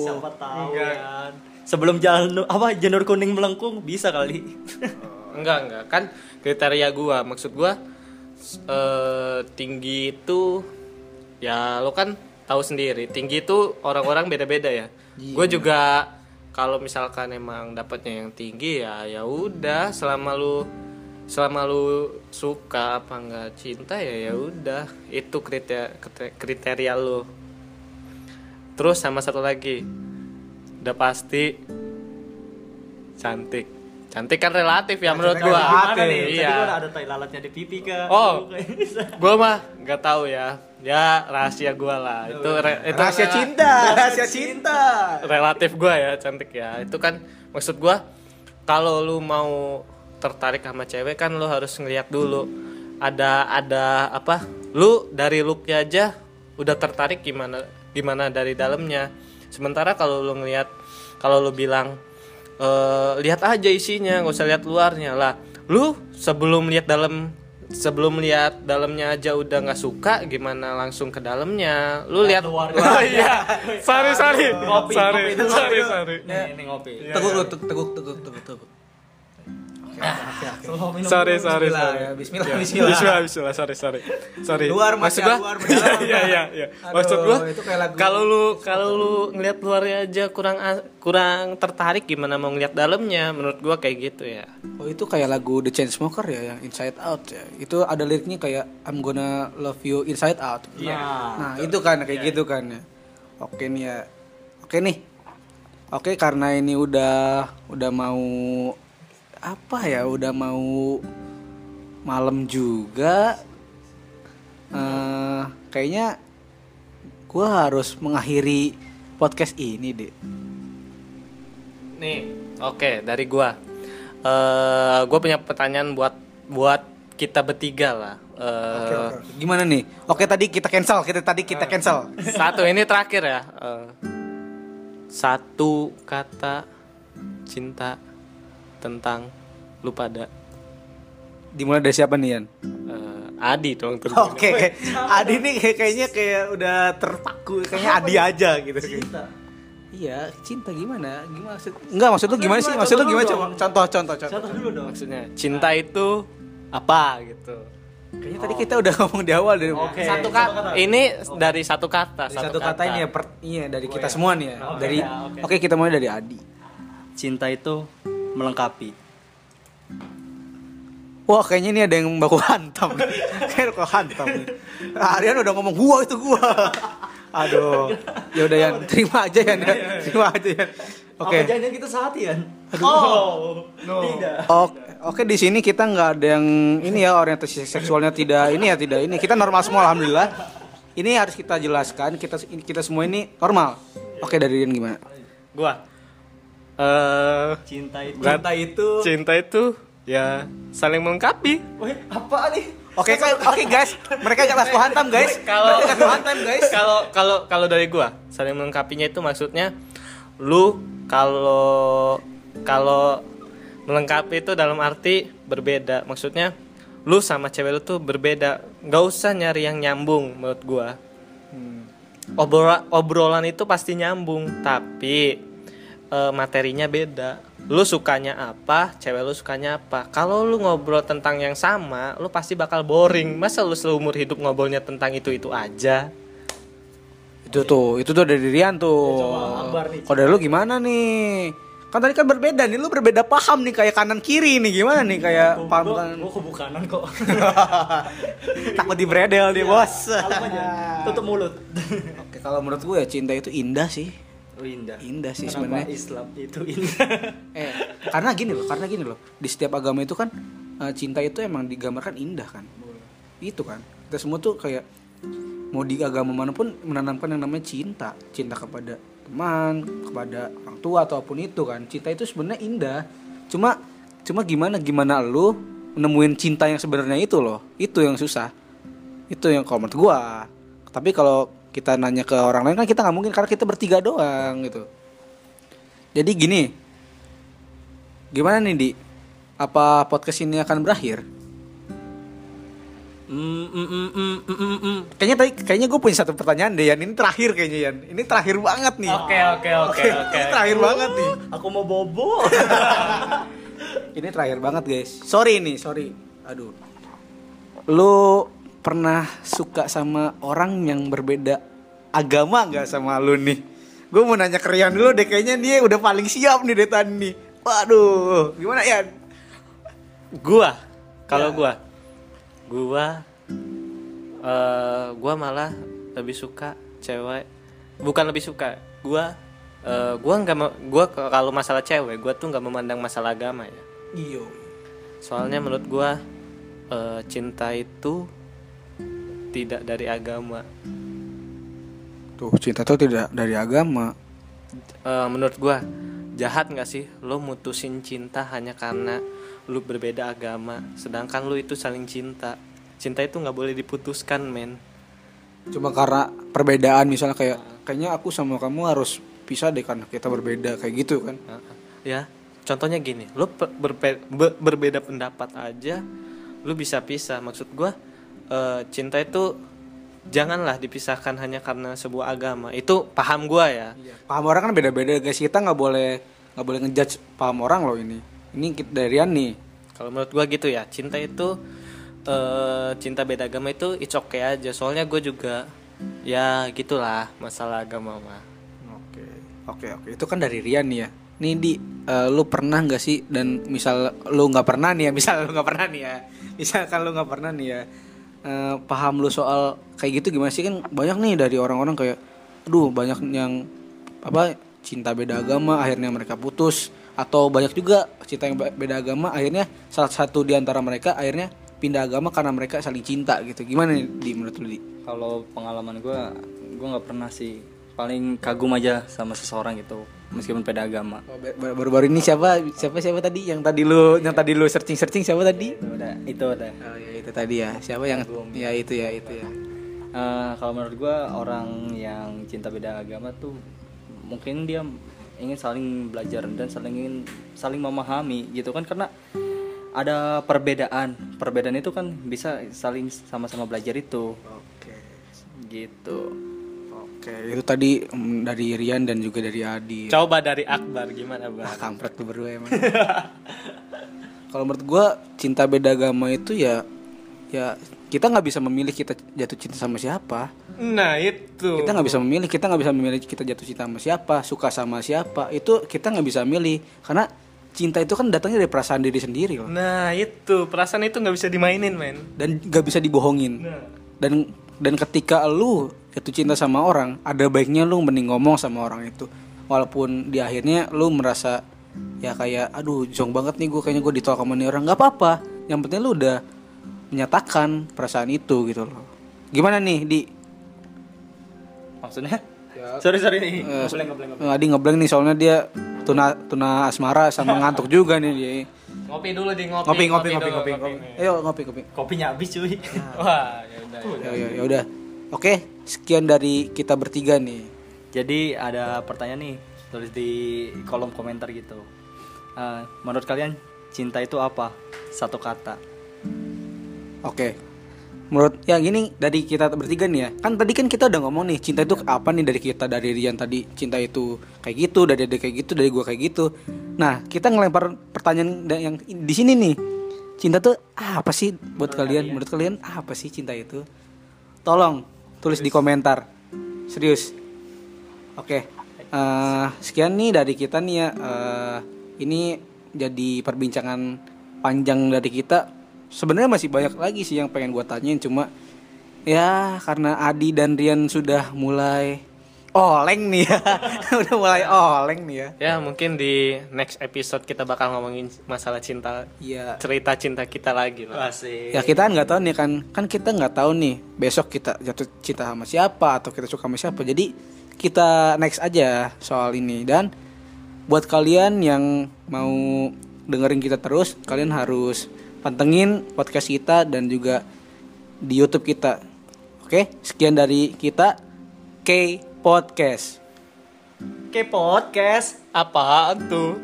siapa tahu kan sebelum jalan apa janur kuning melengkung bisa kali. Enggak enggak. Kan kriteria gua. Maksud gua eh, tinggi itu ya lo kan tahu sendiri. Tinggi itu orang-orang beda-beda ya. Gue juga kalau misalkan emang dapatnya yang tinggi ya ya udah. Selama lu selama lu suka apa enggak cinta ya ya udah. Itu kriteria kriteria lu. Terus sama satu lagi udah pasti cantik. Cantik kan relatif ya menurut gua. nih? Tadi iya gua ada tai lalatnya di pipi kah? Oh. Gua mah nggak tahu ya ya rahasia gua lah. Itu re- itu Rahasia rela- cinta, rahasia cinta. relatif gua ya cantik ya. Itu kan maksud gua kalau lu mau tertarik sama cewek kan lu harus ngeliat dulu ada ada apa? Lu dari looknya aja udah tertarik gimana gimana dari dalamnya. Sementara kalau lu ngeliat kalau lu bilang eh, lihat aja isinya nggak usah lihat luarnya lah. Lu sebelum lihat dalam sebelum lihat dalamnya aja udah nggak suka gimana langsung ke dalamnya? Lu lihat oh iya. Sorry sorry. Ngopi, sorry sorry sorry. Nih ngopi. Teguk teguk, teguk, teguk, teguk, sorry dulu. sorry Bismillah sorry ya, bismillah, Ya, bismillah. bismillah bismillah sorry sorry sorry Luar, Mas, maksud gua luar, berdalam. iya iya iya maksud gua kalau lu kalau lu ngelihat luarnya aja kurang kurang tertarik gimana mau ngelihat dalamnya menurut gua kayak gitu ya Oh itu kayak lagu The Chainsmoker ya yang Inside Out ya. Itu ada liriknya kayak I'm gonna love you inside out. Iya. Nah, itu kan kayak gitu kan ya. Oke nih ya. Oke nih. Oke karena ini udah udah mau apa ya? Udah mau malam juga. eh kayaknya gua harus mengakhiri podcast ini deh. nih oke dari gua eh gua punya pertanyaan buat buat kita bertiga lah Eh, Gimana nih? Oke tadi kita cancel, kita tadi kita cancel. satu ini terakhir ya Eh, satu kata cinta tentang lu pada Dimulai dari siapa nih Yan? Eh, Adi dong tentunya. Oke, Adi nih kayak- kayaknya kayak udah terpaku, kayaknya Adi aja gitu. Cinta. Iya, cinta gimana? Gimana maksud? Enggak, maksud lu gimana sih? Maksud lu gimana coba? Contoh, contoh, contoh. Contoh dulu dong. maksudnya cinta itu apa gitu Kayaknya tadi kita udah ngomong di awal dari Oke. satu satu kata kata. ini dari satu kata dari satu kata ini ya, per, iya dari kita iya. semua nih ya. Oke, dari ya, oke. Oke, kita mulai dari Adi. Cinta itu melengkapi. Wah, kayaknya ini ada yang baku hantam. Kayak baku hantam. Aryan udah ngomong gua itu gua. Aduh. Ya udah Yan, terima aja Yan. ya. Terima aja Yan. Oke. Apa jangan kita saat ya? Oh, tidak. Oke, oke di sini kita nggak ada yang ini ya orientasi seksualnya tidak ini ya tidak ini kita normal semua alhamdulillah. Ini harus kita jelaskan kita kita semua ini normal. Oke dari Rian gimana? gua eh Cinta itu. Cinta itu. cinta itu ya saling melengkapi Wih, apa nih? Oke kan- oke guys, mereka gak laku hantam guys. Kalau- hantam guys. kalau kalau kalau dari gua saling melengkapinya itu maksudnya lu kalau kalau melengkapi itu dalam arti berbeda maksudnya lu sama cewek lu tuh berbeda nggak usah nyari yang nyambung menurut gua Obrola- obrolan itu pasti nyambung tapi eh, materinya beda lu sukanya apa cewek lu sukanya apa kalau lu ngobrol tentang yang sama lu pasti bakal boring masa lu seumur hidup ngobrolnya tentang itu itu aja Itu tuh, itu tuh dari Rian tuh. nih. Kalau dari lu gimana nih? Kan tadi kan berbeda nih, lu berbeda paham nih kayak kanan kiri nih gimana nih kayak paham kan. Gua kubu kanan kok. Takut di bredel dia, Bos. Kalem aja. Tutup mulut. Oke, kalau menurut gue ya cinta itu indah sih. Oh, indah. Indah sih sebenarnya. Islam itu indah. Eh, karena gini loh, karena gini loh. Di setiap agama itu kan eh, cinta itu emang digambarkan indah kan. Itu kan. Kita semua tuh kayak mau di agama mana pun menanamkan yang namanya cinta, cinta kepada teman, kepada orang tua ataupun itu kan. Cinta itu sebenarnya indah. Cuma cuma gimana gimana lu nemuin cinta yang sebenarnya itu loh. Itu yang susah. Itu yang kalau menurut gua. Tapi kalau kita nanya ke orang lain kan kita nggak mungkin karena kita bertiga doang gitu. Jadi gini, gimana nih di? Apa podcast ini akan berakhir? Mm, mm, mm, mm, mm, mm, mm. Kayaknya tadi, kayaknya gue punya satu pertanyaan deh Yan. Ini terakhir kayaknya Yan. Ini terakhir banget nih. oke oke oke oke Ini terakhir banget nih. Aku mau bobo. Ini terakhir banget guys. Sorry nih, sorry. Aduh. Lu pernah suka sama orang yang berbeda agama nggak sama lu nih? Gue mau nanya ke Rian dulu deh. Kayaknya dia udah paling siap nih dari tadi. Waduh, gimana Yan? gua kalau gua gua eh gua malah lebih suka cewek bukan lebih suka gua eh gua nggak mau gua kalau masalah cewek gua tuh nggak memandang masalah agama ya Iyo. soalnya menurut gua eh, cinta itu tidak dari agama. Tuh, cinta tuh tidak dari agama. Eh, menurut gua jahat nggak sih? Lo mutusin cinta hanya karena lu berbeda agama sedangkan lu itu saling cinta. Cinta itu nggak boleh diputuskan men. Cuma karena perbedaan misalnya kayak kayaknya aku sama kamu harus pisah deh karena kita berbeda kayak gitu kan. Ya contohnya gini lu pe- berpe- be- berbeda pendapat aja lu bisa pisah. Maksud gua eh, cinta itu janganlah dipisahkan hanya karena sebuah agama itu paham gua ya Paham orang kan beda-beda guys. Kita nggak boleh nggak boleh ngejudge paham orang loh ini. Ini kita dari Rian nih. kalau menurut gua gitu ya cinta itu eh, cinta beda agama itu it's okay aja soalnya gue juga ya gitulah masalah agama mah Oke, oke, oke. Itu kan dari Rian nih ya. Nih di, eh, lu pernah nggak sih dan misal lu nggak pernah nih ya, misal lu nggak pernah nih ya, misalkan lu nggak pernah nih ya, eh, paham lu soal kayak gitu gimana sih kan banyak nih dari orang-orang kayak, aduh banyak yang apa cinta beda agama akhirnya mereka putus atau banyak juga cinta yang be- beda agama akhirnya salah satu di antara mereka akhirnya pindah agama karena mereka saling cinta gitu. Gimana nih di menurut lu di? Kalau pengalaman gue, gue nggak pernah sih. Paling kagum aja sama seseorang gitu, meskipun beda agama. Oh, ba- ba- Baru-baru ini siapa siapa siapa tadi yang tadi lu yang tadi lu searching searching siapa tadi? Itu udah, itu udah. Oh ya itu tadi ya. Siapa yang ya itu ya itu ya. Eh, kalau menurut gue orang yang cinta beda agama tuh mungkin dia ingin saling belajar dan saling ingin saling memahami gitu kan karena ada perbedaan perbedaan itu kan bisa saling sama-sama belajar itu Oke. gitu Oke, itu tadi mm, dari Rian dan juga dari Adi. Coba dari Akbar gimana, Ah, Bang? kampret tuh berdua emang. Kalau menurut gua cinta beda agama itu ya ya kita nggak bisa memilih kita jatuh cinta sama siapa. Nah, itu. Kita nggak bisa memilih, kita nggak bisa memilih kita jatuh cinta sama siapa, suka sama siapa. Itu kita nggak bisa milih karena cinta itu kan datangnya dari perasaan diri sendiri loh. Nah, itu. Perasaan itu nggak bisa dimainin, men. Dan nggak bisa dibohongin. Nah. Dan dan ketika lu jatuh cinta sama orang, ada baiknya lu mending ngomong sama orang itu. Walaupun di akhirnya lu merasa ya kayak aduh jong banget nih gue kayaknya gue ditolak sama nih orang nggak apa-apa yang penting lu udah menyatakan perasaan itu gitu loh gimana nih di Maksudnya? Sorry sorry nih. Eh, Ngeblank, ngeblank, ngeblank. Adi ngeblank nih soalnya dia tuna tuna asmara sama ngantuk juga nih dia Ngopi dulu di ngopi. ngopi ngopi ngopi dulu, ngopi, ngopi. nih. ayo ngopi ngopi Kopinya habis cuy. Wah, ya udah. ya ya ya udah oke sekian dari kita bertiga nih Jadi ada pertanyaan nih tulis di kolom komentar gitu. Eh, menurut kalian cinta itu apa? Satu kata. Oke. Menurut ya gini dari kita bertiga nih ya. Kan tadi kan kita udah ngomong nih cinta itu apa nih dari kita dari Rian tadi cinta itu kayak gitu, dari dia kayak gitu, dari gua kayak gitu. Nah, kita ngelempar pertanyaan yang di sini nih. Cinta tuh apa sih buat kalian? Menurut kalian apa sih cinta itu? Tolong tulis di komentar. Serius. Oke. Eh, sekian nih dari kita nih ya. Eh, ini jadi perbincangan panjang dari kita. Sebenarnya masih banyak lagi sih yang pengen gue tanyain cuma ya karena Adi dan Rian sudah mulai oleng nih ya. udah mulai oleng nih ya. Ya, mungkin di next episode kita bakal ngomongin masalah cinta, Iya. cerita cinta kita lagi lah. Asik. Ya kita kan nggak tahu nih kan kan kita nggak tahu nih besok kita jatuh cinta sama siapa atau kita suka sama siapa jadi kita next aja soal ini dan buat kalian yang mau dengerin kita terus kalian harus pantengin podcast kita dan juga di YouTube kita oke sekian dari kita K Podcast Oke podcast. Apaan tuh?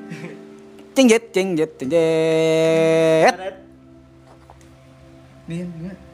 cengjet cengjet cengjet gimana?